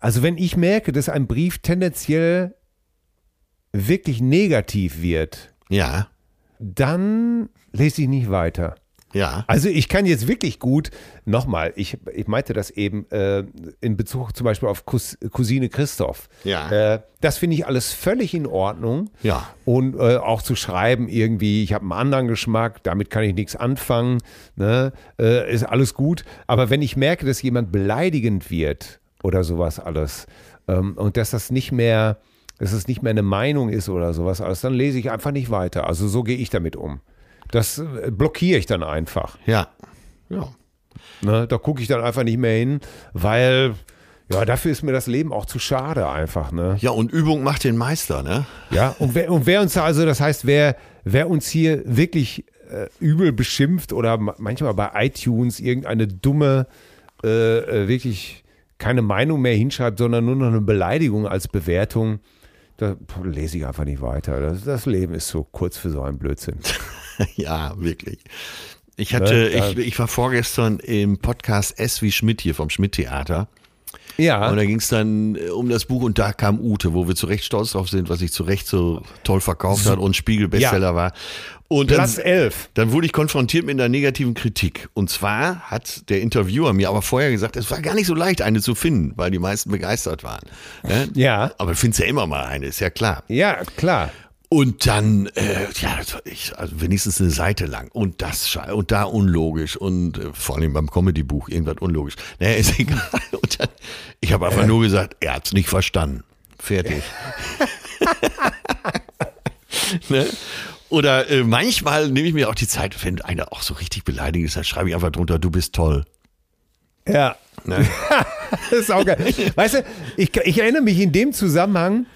also wenn ich merke, dass ein Brief tendenziell wirklich negativ wird, Ja, dann lese ich nicht weiter. ja. Also ich kann jetzt wirklich gut, nochmal, ich, ich meinte das eben äh, in Bezug zum Beispiel auf Cous Cousine Christoph. Ja. Äh, das finde ich alles völlig in Ordnung. Ja. Und äh, auch zu schreiben irgendwie, ich habe einen anderen Geschmack, damit kann ich nichts anfangen, ne? äh, ist alles gut. Aber wenn ich merke, dass jemand beleidigend wird oder sowas alles ähm, und dass das nicht mehr, dass es nicht mehr eine Meinung ist oder sowas alles, dann lese ich einfach nicht weiter. Also so gehe ich damit um. Das äh, blockiere ich dann einfach. Ja. Ja. Ne? Da gucke ich dann einfach nicht mehr hin, weil ja, dafür ist mir das Leben auch zu schade einfach. Ne? Ja, und Übung macht den Meister, ne? Ja, und wer, und wer uns da also, das heißt, wer, wer uns hier wirklich äh, übel beschimpft oder ma- manchmal bei iTunes irgendeine dumme, äh, äh, wirklich keine Meinung mehr hinschreibt, sondern nur noch eine Beleidigung als Bewertung, da lese ich einfach nicht weiter. Das, das Leben ist so kurz für so einen Blödsinn. [laughs] [laughs] ja, wirklich. Ich hatte, Ne, da- ich, ich war vorgestern im Podcast S wie Schmidt hier vom Schmidt-Theater. Ja, Und da ging es dann äh, um das Buch und da kam Ute, wo wir zu Recht stolz drauf sind, was sich zu Recht so toll verkauft hat und Spiegel-Bestseller war. Und dann, Platz 11. dann wurde ich konfrontiert mit einer negativen Kritik. Und zwar hat der Interviewer mir aber vorher gesagt, es war gar nicht so leicht, eine zu finden, weil die meisten begeistert waren. Ne? Ja. Aber du findest ja immer mal eine, ist ja klar. Ja, klar. Und dann, äh, ja, ich, also wenigstens eine Seite lang. Und das und da unlogisch. Und äh, vor allem beim Comedy-Buch irgendwas unlogisch. Naja, ist [laughs] egal. Und dann, ich habe einfach nur gesagt, er hat's nicht verstanden. Fertig. [laughs] ne? Oder äh, manchmal nehme ich mir auch die Zeit, wenn einer auch so richtig beleidigend ist, dann schreibe ich einfach drunter, du bist toll. Ja. Ne? [laughs] Das ist auch geil. Weißt du, ich, ich erinnere mich in dem Zusammenhang,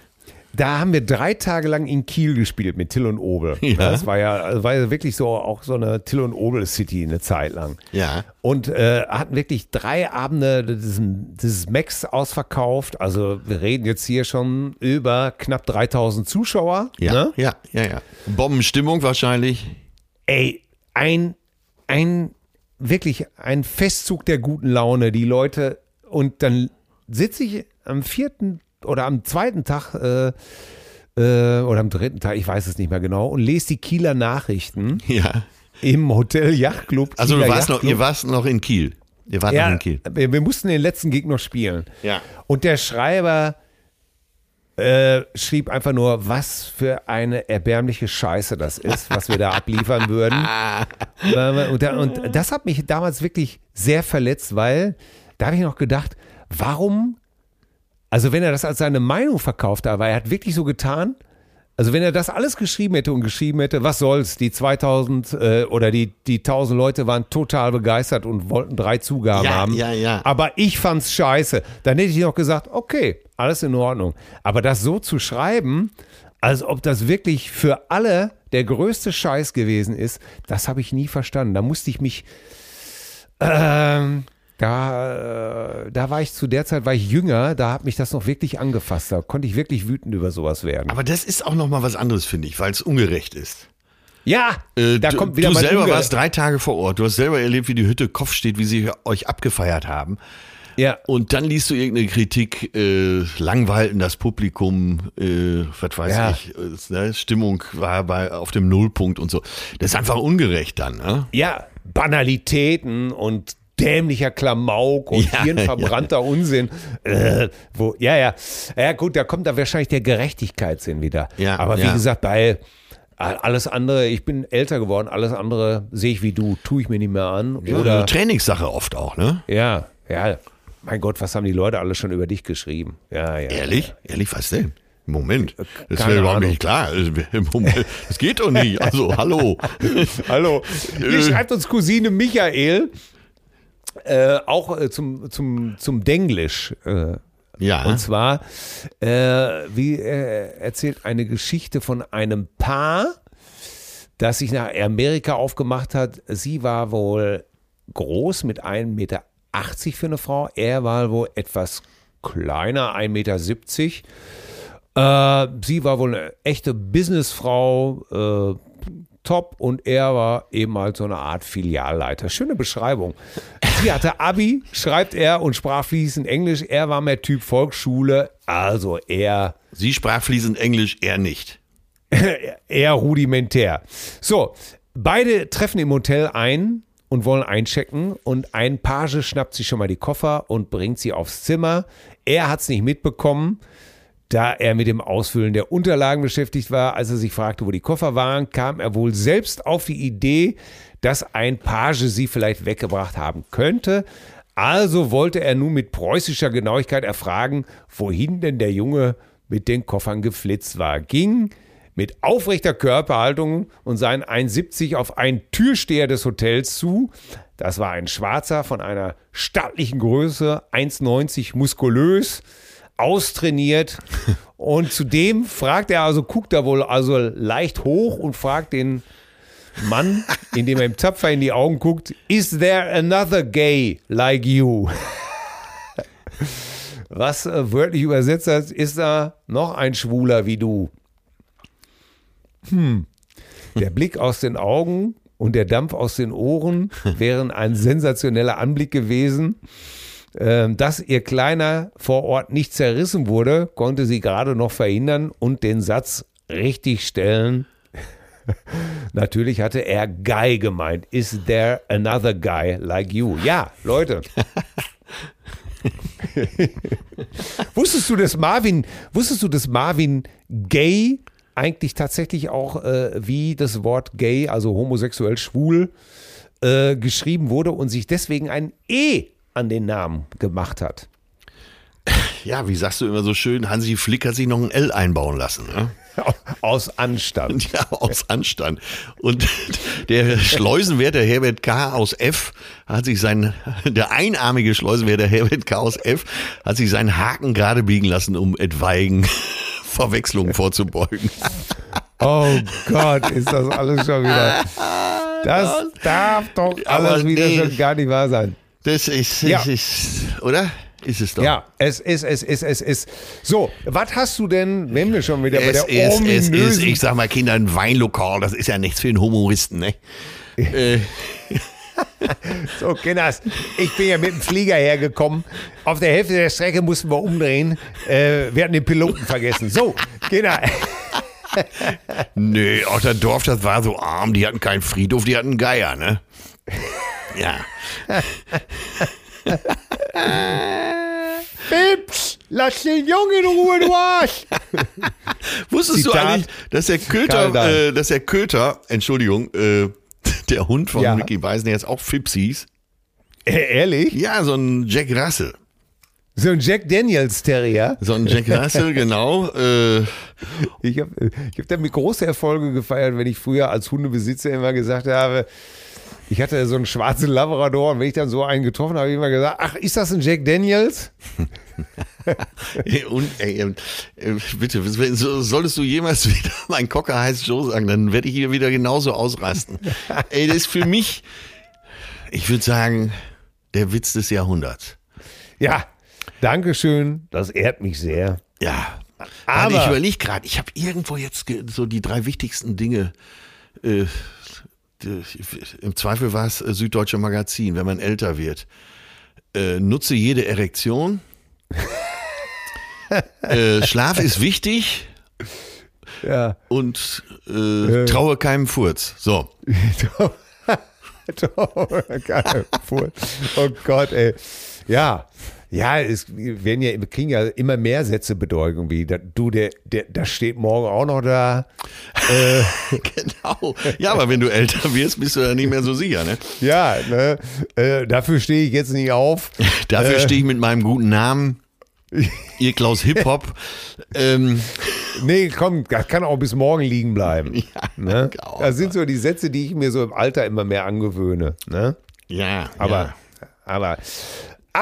da haben wir drei Tage lang in Kiel gespielt mit Till und Obel. Ja. Das war ja, das war ja wirklich so auch so eine Till und Obel City eine Zeit lang. Ja. Und äh, hatten wirklich drei Abende diesen, dieses Max ausverkauft. Also wir reden jetzt hier schon über knapp 3000 Zuschauer. Ja, Ne? ja, ja, ja. Bombenstimmung wahrscheinlich. Ey, ein, ein, wirklich ein Festzug der guten Laune, die Leute. Und dann sitze ich am vierten oder am zweiten Tag äh, äh, oder am dritten Tag, ich weiß es nicht mehr genau, und lese die Kieler Nachrichten [laughs] Ja. im Hotel Yachtclub. Also du Kieler warst noch, ihr warst noch in Kiel. Ihr wart noch Ja, in Kiel. wir, wir mussten den letzten noch spielen. Ja. Und der Schreiber, äh, schrieb einfach nur, was für eine erbärmliche Scheiße das ist, was wir da abliefern würden. [laughs] und, und das hat mich damals wirklich sehr verletzt, weil da habe ich noch gedacht, warum, also wenn er das als seine Meinung verkauft hat, aber er hat wirklich so getan, also wenn er das alles geschrieben hätte und geschrieben hätte, was soll's, die 2000 äh, oder die, die 1000 Leute waren total begeistert und wollten drei Zugaben Ja, haben. ja, ja. Aber ich fand's scheiße. Dann hätte ich noch gesagt, okay, alles in Ordnung. Aber das so zu schreiben, als ob das wirklich für alle der größte Scheiß gewesen ist, das habe ich nie verstanden. Da musste ich mich, ähm, da, äh, da war ich zu der Zeit, war ich jünger, da hat mich das noch wirklich angefasst. Da konnte ich wirklich wütend über sowas werden. Aber das ist auch noch mal was anderes, finde ich, weil es ungerecht ist. ja, Äh, da du, kommt wieder du selber Unge- warst drei Tage vor Ort. Du hast selber erlebt, wie die Hütte Kopf steht, wie sie euch abgefeiert haben. Ja, Und dann liest du irgendeine Kritik, äh, langweilten das Publikum, äh, was weiß Ja. ich, äh, ne, Stimmung war bei auf dem Nullpunkt und so. Das ist einfach ungerecht dann, ne? ja, Banalitäten und dämlicher Klamauk und Ja, hirnverbrannter Unsinn. Äh, wo, ja, ja. Ja, gut, da kommt da wahrscheinlich der Gerechtigkeitssinn wieder. Ja, Aber wie ja. gesagt, bei alles andere, ich bin älter geworden, alles andere sehe ich wie du, tue ich mir nicht mehr an. Oder Oder, Trainingssache oft auch, ne? ja, ja. Mein Gott, was haben die Leute alle schon über dich geschrieben? Ja, ja. Ehrlich? Ehrlich, was denn? Moment, das Äh, keine wäre überhaupt Ahnung. nicht klar. Moment, das geht doch nicht. Also, hallo. [laughs] Hallo. [laughs] Hier Äh. schreibt uns Cousine Michael, äh, auch äh, zum, zum, zum Denglisch. Äh, Ja. Und zwar, äh, wie äh, erzählt eine Geschichte von einem Paar, das sich nach Amerika aufgemacht hat. Sie war wohl groß mit 1,80 Meter für eine Frau. Er war wohl etwas kleiner, 1,70 Meter. Äh, sie war wohl eine echte Businessfrau, top, und er war eben halt so eine Art Filialleiter. Schöne Beschreibung. Sie hatte Abi, schreibt er, und sprach fließend Englisch. Er war mehr Typ Volksschule, also eher Sie sprach fließend Englisch, er nicht. eher [laughs] rudimentär. So, beide treffen im Hotel ein und wollen einchecken und ein Page schnappt sich schon mal die Koffer und bringt sie aufs Zimmer. Er hat es nicht mitbekommen, da er mit dem Ausfüllen der Unterlagen beschäftigt war. Als er sich fragte, wo die Koffer waren, kam er wohl selbst auf die Idee, dass ein Page sie vielleicht weggebracht haben könnte. Also wollte er nun mit preußischer Genauigkeit erfragen, wohin denn der Junge mit den Koffern geflitzt war. Ging mit aufrechter Körperhaltung und seinen 1,70 auf einen Türsteher des Hotels zu. Das war ein Schwarzer von einer stattlichen Größe, 1,90 muskulös, austrainiert. Und zudem fragt er also, guckt er wohl also leicht hoch und fragt den Mann, indem er ihm tapfer in die Augen guckt, is there another gay like you? Was äh, wörtlich übersetzt heißt, ist da noch ein Schwuler wie du? Hm. Der Blick aus den Augen und der Dampf aus den Ohren wären ein sensationeller Anblick gewesen. Ähm, Dass ihr Kleiner vor Ort nicht zerrissen wurde, konnte sie gerade noch verhindern und den Satz richtig stellen. [laughs] Natürlich hatte er Guy gemeint. Is there another guy like you? Ja, Leute. [laughs] wusstest du, dass Marvin, wusstest du, dass Marvin Gay eigentlich tatsächlich auch äh, wie das Wort gay, also homosexuell schwul, äh, geschrieben wurde und sich deswegen ein E an den Namen gemacht hat? Ja, wie sagst du immer so schön, Hansi Flick hat sich noch ein L einbauen lassen. Ne? [laughs] Aus Anstand. Ja, aus Anstand. Und [laughs] der Schleusenwärter Herbert K. aus F. hat sich sein, der einarmige Schleusenwärter Herbert K. aus F. hat sich seinen Haken gerade biegen lassen, um etwaigen [laughs] Verwechslungen vorzubeugen. Oh Gott, ist das alles schon wieder. Das darf doch alles wieder nee. schon gar nicht wahr sein. Das ist, Ja. das ist, oder? Ist es doch. Ja, es ist, es ist, es ist. So, was hast du denn, wenn wir schon wieder bei Es der ist, es ist, ominösen ich sag mal, Kinder, ein Weinlokal, das ist ja nichts für einen Humoristen, ne? [laughs] Äh, So, Kinders, ich bin ja mit dem Flieger hergekommen. Auf der Hälfte der Strecke mussten wir umdrehen. Äh, wir hatten den Piloten vergessen. So, Kinder. [laughs] nö, auch das Dorf, das war so arm, die hatten keinen Friedhof, die hatten Geier, ne? Ja. [laughs] Pips! Lass den Jungen in Ruhe, du Arsch! [laughs] Wusstest du Zitat eigentlich, dass der Köter, äh, dass der Köter, Entschuldigung, äh, der Hund von Ja. Mickey Beisen jetzt auch Fips hieß? Äh, ehrlich? Ja, so ein Jack Russell. So ein Jack Daniels Terrier. So ein Jack Russell, [laughs] genau. Äh, Ich habe ich hab damit große Erfolge gefeiert, wenn ich früher als Hundebesitzer immer gesagt habe, ich hatte so einen schwarzen Labrador und wenn ich dann so einen getroffen habe, habe ich immer gesagt, ach, ist das ein Jack Daniels? [laughs] und, ey, äh, bitte, so- solltest du jemals [laughs] wieder mein Cocker heißt Joe sagen, dann werde ich hier wieder genauso ausrasten. [laughs] ey, das ist für mich, ich würde sagen, der Witz des Jahrhunderts. Ja, Dankeschön, das ehrt mich sehr. Ja, Aber- aber ich überlege gerade, ich habe irgendwo jetzt so die drei wichtigsten Dinge. Äh, Im Zweifel war es äh, Süddeutsche Magazin, wenn man älter wird. Äh, nutze jede Erektion. [laughs] äh, Schlaf ist wichtig Ja. und äh, traue keinem Furz. So. [laughs] Geil. Voll. oh Gott, ey. Ja. Ja, es werden ja, wir kriegen ja immer mehr Sätze Bedeutung, wie du, der, der, das steht morgen auch noch da. [laughs] Genau. Ja, aber wenn du älter wirst, bist du da nicht mehr so sicher, ne? Ja, ne? Äh, dafür stehe ich jetzt nicht auf. [laughs] Dafür Äh. stehe ich mit meinem guten Namen. [laughs] Ihr Klaus Hip-Hop. ähm, Nee, komm, das kann auch bis morgen liegen bleiben. ne? genau. Das sind so die Sätze, die ich mir so im Alter immer mehr angewöhne. Ne? ja, Aber, ja. aber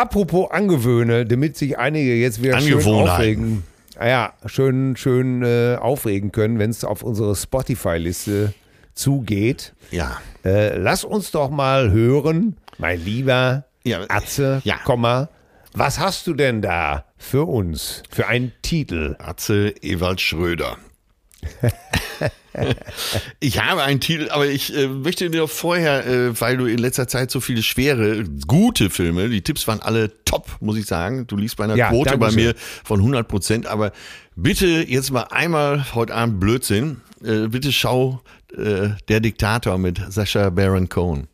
apropos angewöhne, damit sich einige jetzt wieder schön aufregen. Ah Ja, schön, schön äh, aufregen können, wenn es auf unsere Spotify-Liste zugeht. Ja. Äh, lass uns doch mal hören, mein lieber Ja, Atze, ja. Komma, was hast du denn da für uns, für einen Titel? Atze Ewald Schröder. Ich habe einen Titel, aber ich äh, möchte dir vorher, äh, weil du in letzter Zeit so viele schwere, gute Filme, die Tipps waren alle top, muss ich sagen. Du liegst bei einer Ja, Quote bei mir von 100 Prozent, aber bitte jetzt mal einmal heute Abend Blödsinn. Äh, bitte schau äh, Der Diktator mit Sascha Baron Cohen.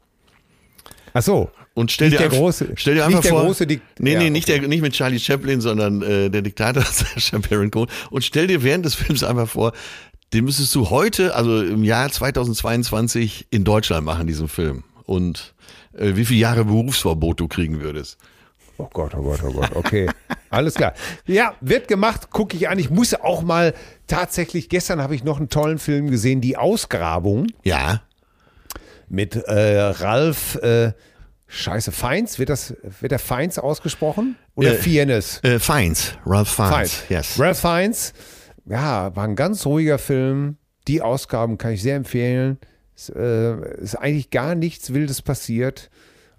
Ach so. Und stell Nicht dir, der einfach, große- stell dir nicht einfach der vor, große Dik- nee, Ja, nee, nicht, okay. der, nicht mit Charlie Chaplin, sondern äh, der Diktator [laughs] Sacha Baron Cohen. Und stell dir während des Films einfach vor, den müsstest du heute, also im Jahr 2022 in Deutschland machen, diesen Film. Und äh, wie viele Jahre Berufsverbot du kriegen würdest. Oh Gott, oh Gott, oh Gott, okay. Alles klar. Ja, wird gemacht, gucke ich an. Ich muss auch mal tatsächlich, gestern habe ich noch einen tollen Film gesehen, Die Ausgrabung Ja, mit äh, Ralf, äh, scheiße, Feins, wird das, wird der Feins ausgesprochen? Oder Äh, Fiennes? äh, Feins, Ralph Fiennes, Fiennes. yes. Ralph Fiennes, ja, war ein ganz ruhiger Film. Die Ausgaben kann ich sehr empfehlen. Es äh, ist eigentlich gar nichts Wildes passiert.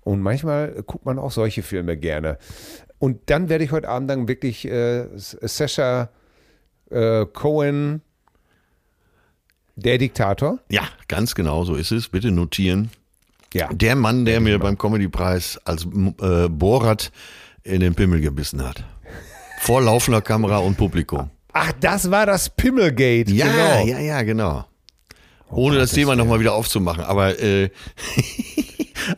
Und manchmal guckt man auch solche Filme gerne. Und dann werde ich heute Abend dann wirklich äh, Sascha äh, Cohen, der Diktator. Ja, ganz genau so ist es. Bitte notieren. Ja. Der Mann, der mir beim Comedy-Preis als äh, Borat in den Pimmel gebissen hat. Vor laufender Kamera und Publikum. Ach, das war das Pimmelgate. Ja, genau. ja, ja, genau. Ohne das Thema nochmal wieder aufzumachen. Aber äh,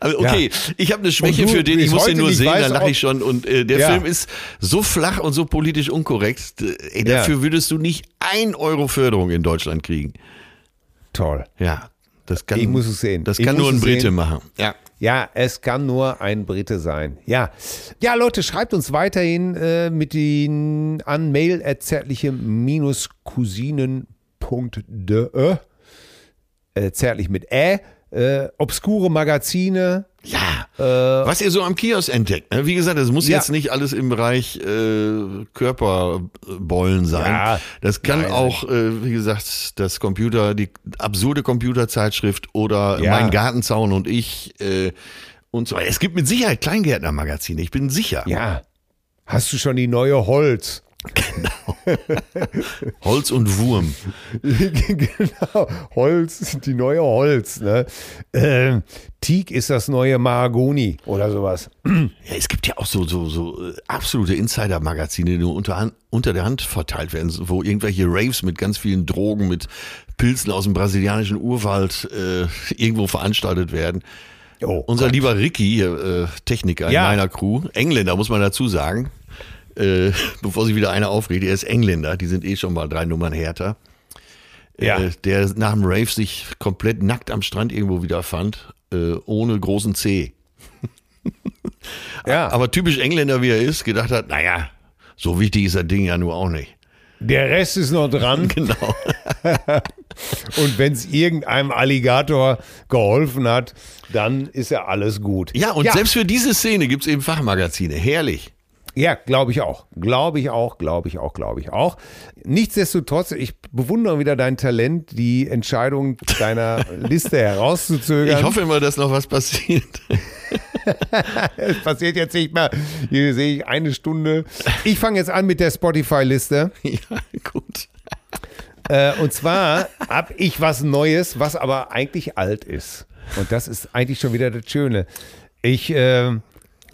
[laughs] okay, ich habe eine Schwäche du für den, ich muss den nur sehen, dann lache ich schon. Und äh, der Ja. Film ist so flach und so politisch unkorrekt. Äh, Ey, Ja. dafür würdest du nicht ein Euro Förderung in Deutschland kriegen. Toll. Ja, das kann, Ich muss es sehen. Das Ich kann nur ein Brite sehen. machen. Ja. Ja, es kann nur ein Brite sein. Ja. Ja, Leute, schreibt uns weiterhin äh, mit den an mail cousinen.de äh, zärtlich mit Ä, äh, obskure Magazine. Ja, was ihr so am Kiosk entdeckt. Ne? Wie gesagt, das muss Ja. jetzt nicht alles im Bereich äh, Körperbeulen sein. Ja. Das kann Nein, auch, äh, wie gesagt, das Computer, die absurde Computerzeitschrift oder Ja. mein Gartenzaun und ich äh, und so. Es gibt mit Sicherheit Kleingärtnermagazine, ich bin sicher. Ja. Hast du schon die neue Holz? Holz und Wurm. [laughs] genau, Holz, die neue Holz. Ne? Ähm, Teak ist das neue Mahagoni oder sowas. Ja, es gibt ja auch so, so, so äh, absolute Insider-Magazine, die nur unter, unter der Hand verteilt werden, wo irgendwelche Raves mit ganz vielen Drogen, mit Pilzen aus dem brasilianischen Urwald äh, irgendwo veranstaltet werden. Oh, Unser lieber Ricky, äh, Techniker Ja. in meiner Crew, Engländer muss man dazu sagen, äh, [laughs] bevor sich wieder einer aufregt. Er ist Engländer, die sind eh schon mal drei Nummern härter. Ja. Äh, der nach dem Rave sich komplett nackt am Strand irgendwo wieder fand, äh, ohne großen C. [laughs] Ja, Aber typisch Engländer, wie er ist, gedacht hat, naja, so wichtig ist das Ding ja nur auch nicht. der Rest ist noch dran. [laughs] Genau. Und wenn es irgendeinem Alligator geholfen hat, dann ist ja alles gut. Ja, und selbst für diese Szene gibt's eben Fachmagazine. Herrlich. Ja, glaube ich auch. Glaube ich auch, glaube ich auch, glaube ich auch. Nichtsdestotrotz, ich bewundere wieder dein Talent, die Entscheidung deiner [laughs] Liste herauszuzögern. Ich hoffe immer, dass noch was passiert. [laughs] es passiert jetzt nicht mehr. Hier sehe ich eine Stunde. Ich fange jetzt an mit der Spotify-Liste. [laughs] ja, gut. Äh, und zwar habe ich was Neues, was aber eigentlich alt ist. Und das ist eigentlich schon wieder das Schöne. Ich äh,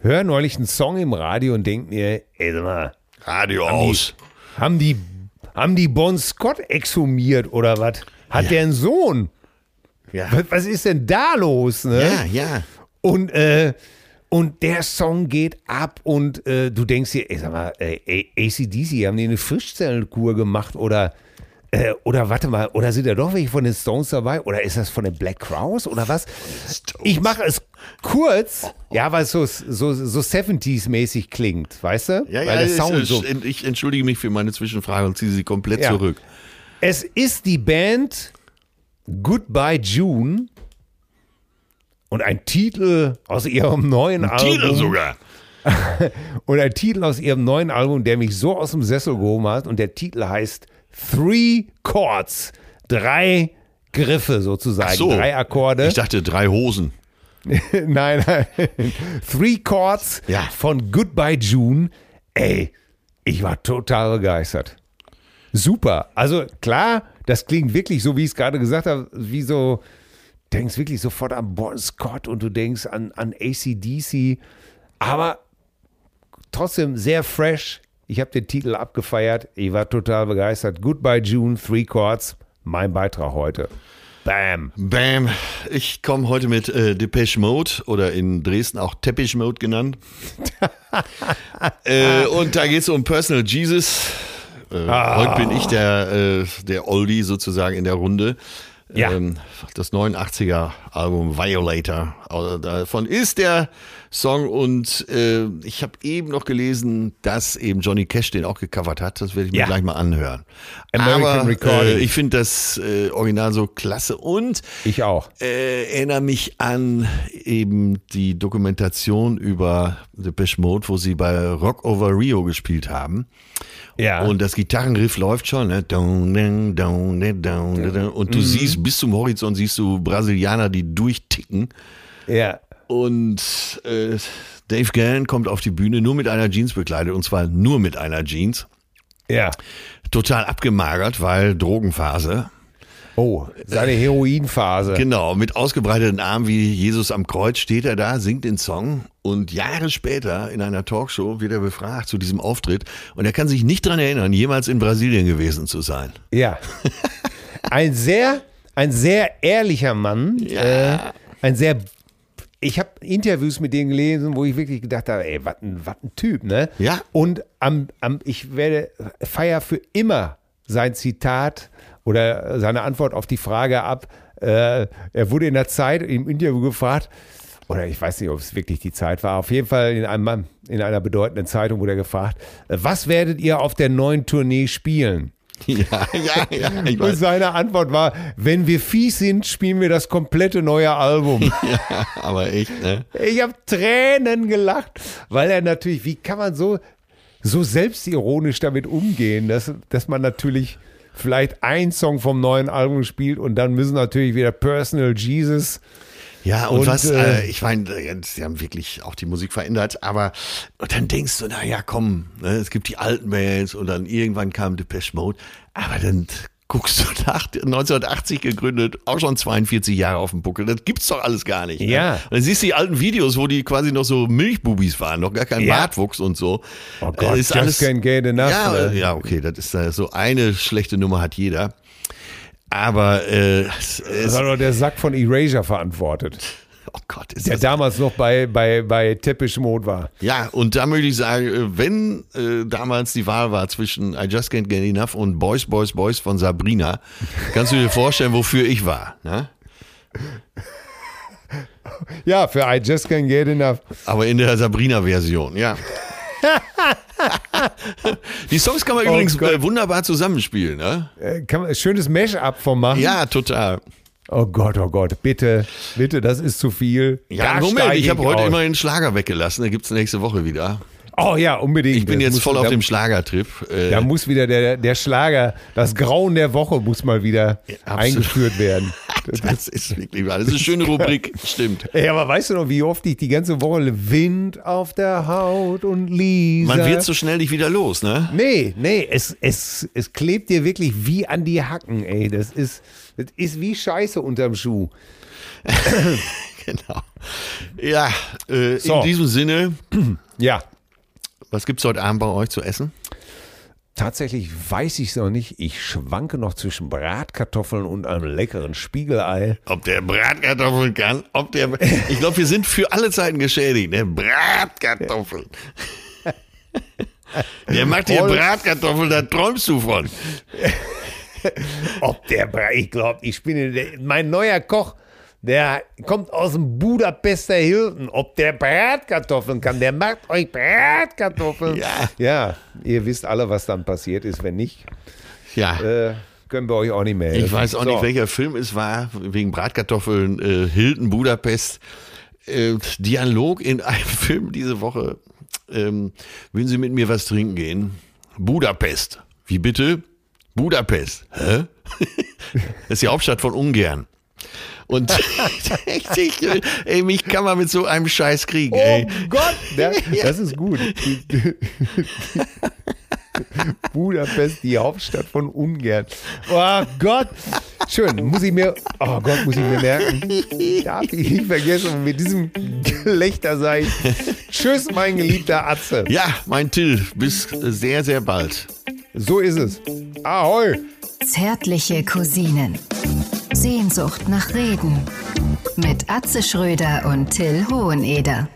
höre neulich einen Song im Radio und denke mir, ey, sag mal, Radio aus. haben die, haben die Bon Scott exhumiert oder was? Hat der einen Sohn? Ja. Was, was ist denn da los? Ne? Ja, ja. Und, äh, und der Song geht ab und äh, du denkst dir, ey, sag mal, äh, ACDC, haben die eine Frischzellenkur gemacht oder, äh, oder warte mal, oder sind da doch welche von den Stones dabei? Oder ist das von den Black Crowes oder was? Ich mache es kurz, ja, weil es so, so, so 70s-mäßig klingt, weißt du? Ja, weil ja, der Sound es- so. ich entschuldige mich für meine Zwischenfrage und ziehe sie komplett Ja. zurück. Es ist die Band Goodbye June und ein Titel aus ihrem neuen Album. Titel sogar. [laughs] Und ein Titel aus ihrem neuen Album, der mich so aus dem Sessel gehoben hat. Und der Titel heißt Three Chords. Drei Griffe sozusagen. So. Drei Akkorde. Ich dachte drei Hosen. [laughs] nein, nein. Three Chords Ja. von Goodbye June. Ey, ich war total begeistert. Super. Also klar, das klingt wirklich so, wie ich es gerade gesagt habe, wie so, denkst wirklich sofort an Bon Scott und du denkst an, an ACDC, aber trotzdem sehr fresh. Ich habe den Titel abgefeiert. Ich war total begeistert. Goodbye June, Three Chords. Mein Beitrag heute. Bam. Bam. Ich komme heute mit äh, Depeche Mode oder in Dresden auch Teppich Mode genannt. [laughs] äh, und da geht es um Personal Jesus. Äh, Heute bin ich der, äh, der Oldie sozusagen in der Runde. Ja. Ähm, das 89er Album Violator. Also davon ist der Song und äh, ich habe eben noch gelesen, dass eben Johnny Cash den auch gecovert hat. Das werde ich mir Ja. gleich mal anhören. American Aber Recording. Äh, ich finde das äh, Original so klasse und Ich auch. äh, erinnere mich an eben die Dokumentation über Depeche Mode, wo sie bei Rock Over Rio gespielt haben. Ja. Und das Gitarrenriff läuft schon, ne? Und du Mhm. siehst bis zum Horizont siehst du Brasilianer, die durchticken. ja. Und äh, Dave Gann kommt auf die Bühne nur mit einer Jeans bekleidet und zwar nur mit einer Jeans. Ja. Total abgemagert, weil Drogenphase. Oh, seine Heroinphase. Genau, mit ausgebreiteten Armen wie Jesus am Kreuz steht er da, singt den Song und Jahre später in einer Talkshow wird er befragt zu diesem Auftritt und er kann sich nicht dran erinnern, jemals in Brasilien gewesen zu sein. Ja. [laughs] Ein sehr, ein sehr ehrlicher Mann. Äh, ein sehr. Ich habe Interviews mit denen gelesen, wo ich wirklich gedacht habe, ey, was ein, ein Typ, ne? Ja. Und am, am, ich werde feier für immer sein Zitat oder seine Antwort auf die Frage ab. Äh, er wurde in der Zeit im Interview gefragt, oder ich weiß nicht, ob es wirklich die Zeit war. Auf jeden Fall in, einem, in einer bedeutenden Zeitung wurde er gefragt, äh, was werdet ihr auf der neuen Tournee spielen? [laughs] Ja, ja, ja. Ich Und weiß. seine Antwort war, wenn wir fies sind, spielen wir das komplette neue Album. [laughs] Aber echt, ne? ich habe Tränen gelacht, weil er natürlich, wie kann man so, so selbstironisch damit umgehen, dass, dass man natürlich vielleicht einen Song vom neuen Album spielt und dann müssen natürlich wieder Personal Jesus. Ja, und, Und, was, äh, äh, ich meine, äh, sie haben wirklich auch die Musik verändert, aber dann denkst du, na ja, komm, ne, es gibt die alten Bands und dann irgendwann kam Depeche Mode, aber dann guckst du [laughs] nach, 1980 gegründet, auch schon 42 Jahre auf dem Buckel, das gibt's doch alles gar nicht. Ja. Ne? Und dann siehst du die alten Videos, wo die quasi noch so Milchbubis waren, noch gar kein Ja. Bartwuchs und so. Oh Gott, Äh, ist alles, can't get enough. ja, ne? ja, okay, das ist so eine schlechte Nummer hat jeder. Aber äh, es, Das hat doch der Sack von Erasure verantwortet. Oh Gott, ist der damals noch bei, bei, bei Teppich Mode war. Ja, und da möchte ich sagen, äh, wenn äh, damals die Wahl war zwischen I Just Can't Get Enough und Boys, Boys, Boys von Sabrina, kannst du dir vorstellen, wofür ich war. Ne? Ja, für I Just Can't Get Enough. Aber in der Sabrina-Version, ja. [laughs] [laughs] die Songs kann man Oh übrigens Gott. äh, wunderbar zusammenspielen. Ne? Äh, kann man, schönes Mash-up von machen. Ja, total. Oh Gott, oh Gott, bitte, bitte, das ist zu viel. Ja, Da Moment, ich habe heute immer den Schlager weggelassen. Da gibt's nächste Woche wieder. Oh ja, unbedingt. Ich bin Das jetzt voll auf da, dem Schlagertrip. Äh, Da muss wieder der, der Schlager, das Grauen der Woche muss mal wieder absolut. eingeführt werden. [laughs] das ist wirklich wahr. Das ist eine schöne Rubrik. [laughs] Stimmt. Ey, aber weißt du noch, wie oft ich die ganze Woche Wind auf der Haut und Lisa. Man wird so schnell nicht wieder los, ne? Nee, nee, es, es, es klebt dir wirklich wie an die Hacken, ey. Das ist, das ist wie Scheiße unterm Schuh. [laughs] Genau. Ja, äh, So. in diesem Sinne, Ja, was gibt's heute Abend bei euch zu essen? tatsächlich weiß ich es noch nicht. Ich schwanke noch zwischen Bratkartoffeln und einem leckeren Spiegelei. Ob der Bratkartoffeln kann, ob der. [laughs] Ich glaube, wir sind für alle Zeiten geschädigt, ne? Bratkartoffeln. [laughs] Der macht hier Voll. Bratkartoffeln, da träumst du von. [laughs] Ob der Brat, ich glaube, ich bin der, mein neuer Koch, der kommt aus dem Budapester Hilton. Ob der Bratkartoffeln kann, der macht euch Bratkartoffeln. Ja. Ja, ihr wisst alle, was dann passiert ist. Wenn nicht, Ja. äh, können wir euch auch nicht mehr helfen. Ich weiß auch nicht, So. welcher Film es war, wegen Bratkartoffeln, äh, Hilton, Budapest. Äh, Dialog in einem [laughs] Film diese Woche. Ähm, würden Sie mit mir was trinken gehen? Budapest. Wie bitte? Budapest. Hä? [laughs] das ist die Hauptstadt von Ungarn. Und [laughs] ich, ich, ey, mich kann man mit so einem Scheiß kriegen, Oh ey. Gott, [laughs] der, das ist gut. [laughs] Budapest, die Hauptstadt von Ungarn. Oh Gott, schön. Muss ich mir, oh Gott, muss ich mir merken. Darf ich nicht vergessen. Mit diesem Gelächter sage ich, tschüss, mein geliebter Atze. Ja, mein Till, bis sehr, sehr bald. So ist es. Ahoi. Zärtliche Cousinen. Sehnsucht nach Reden. Mit Atze Schröder und Till Hoheneder.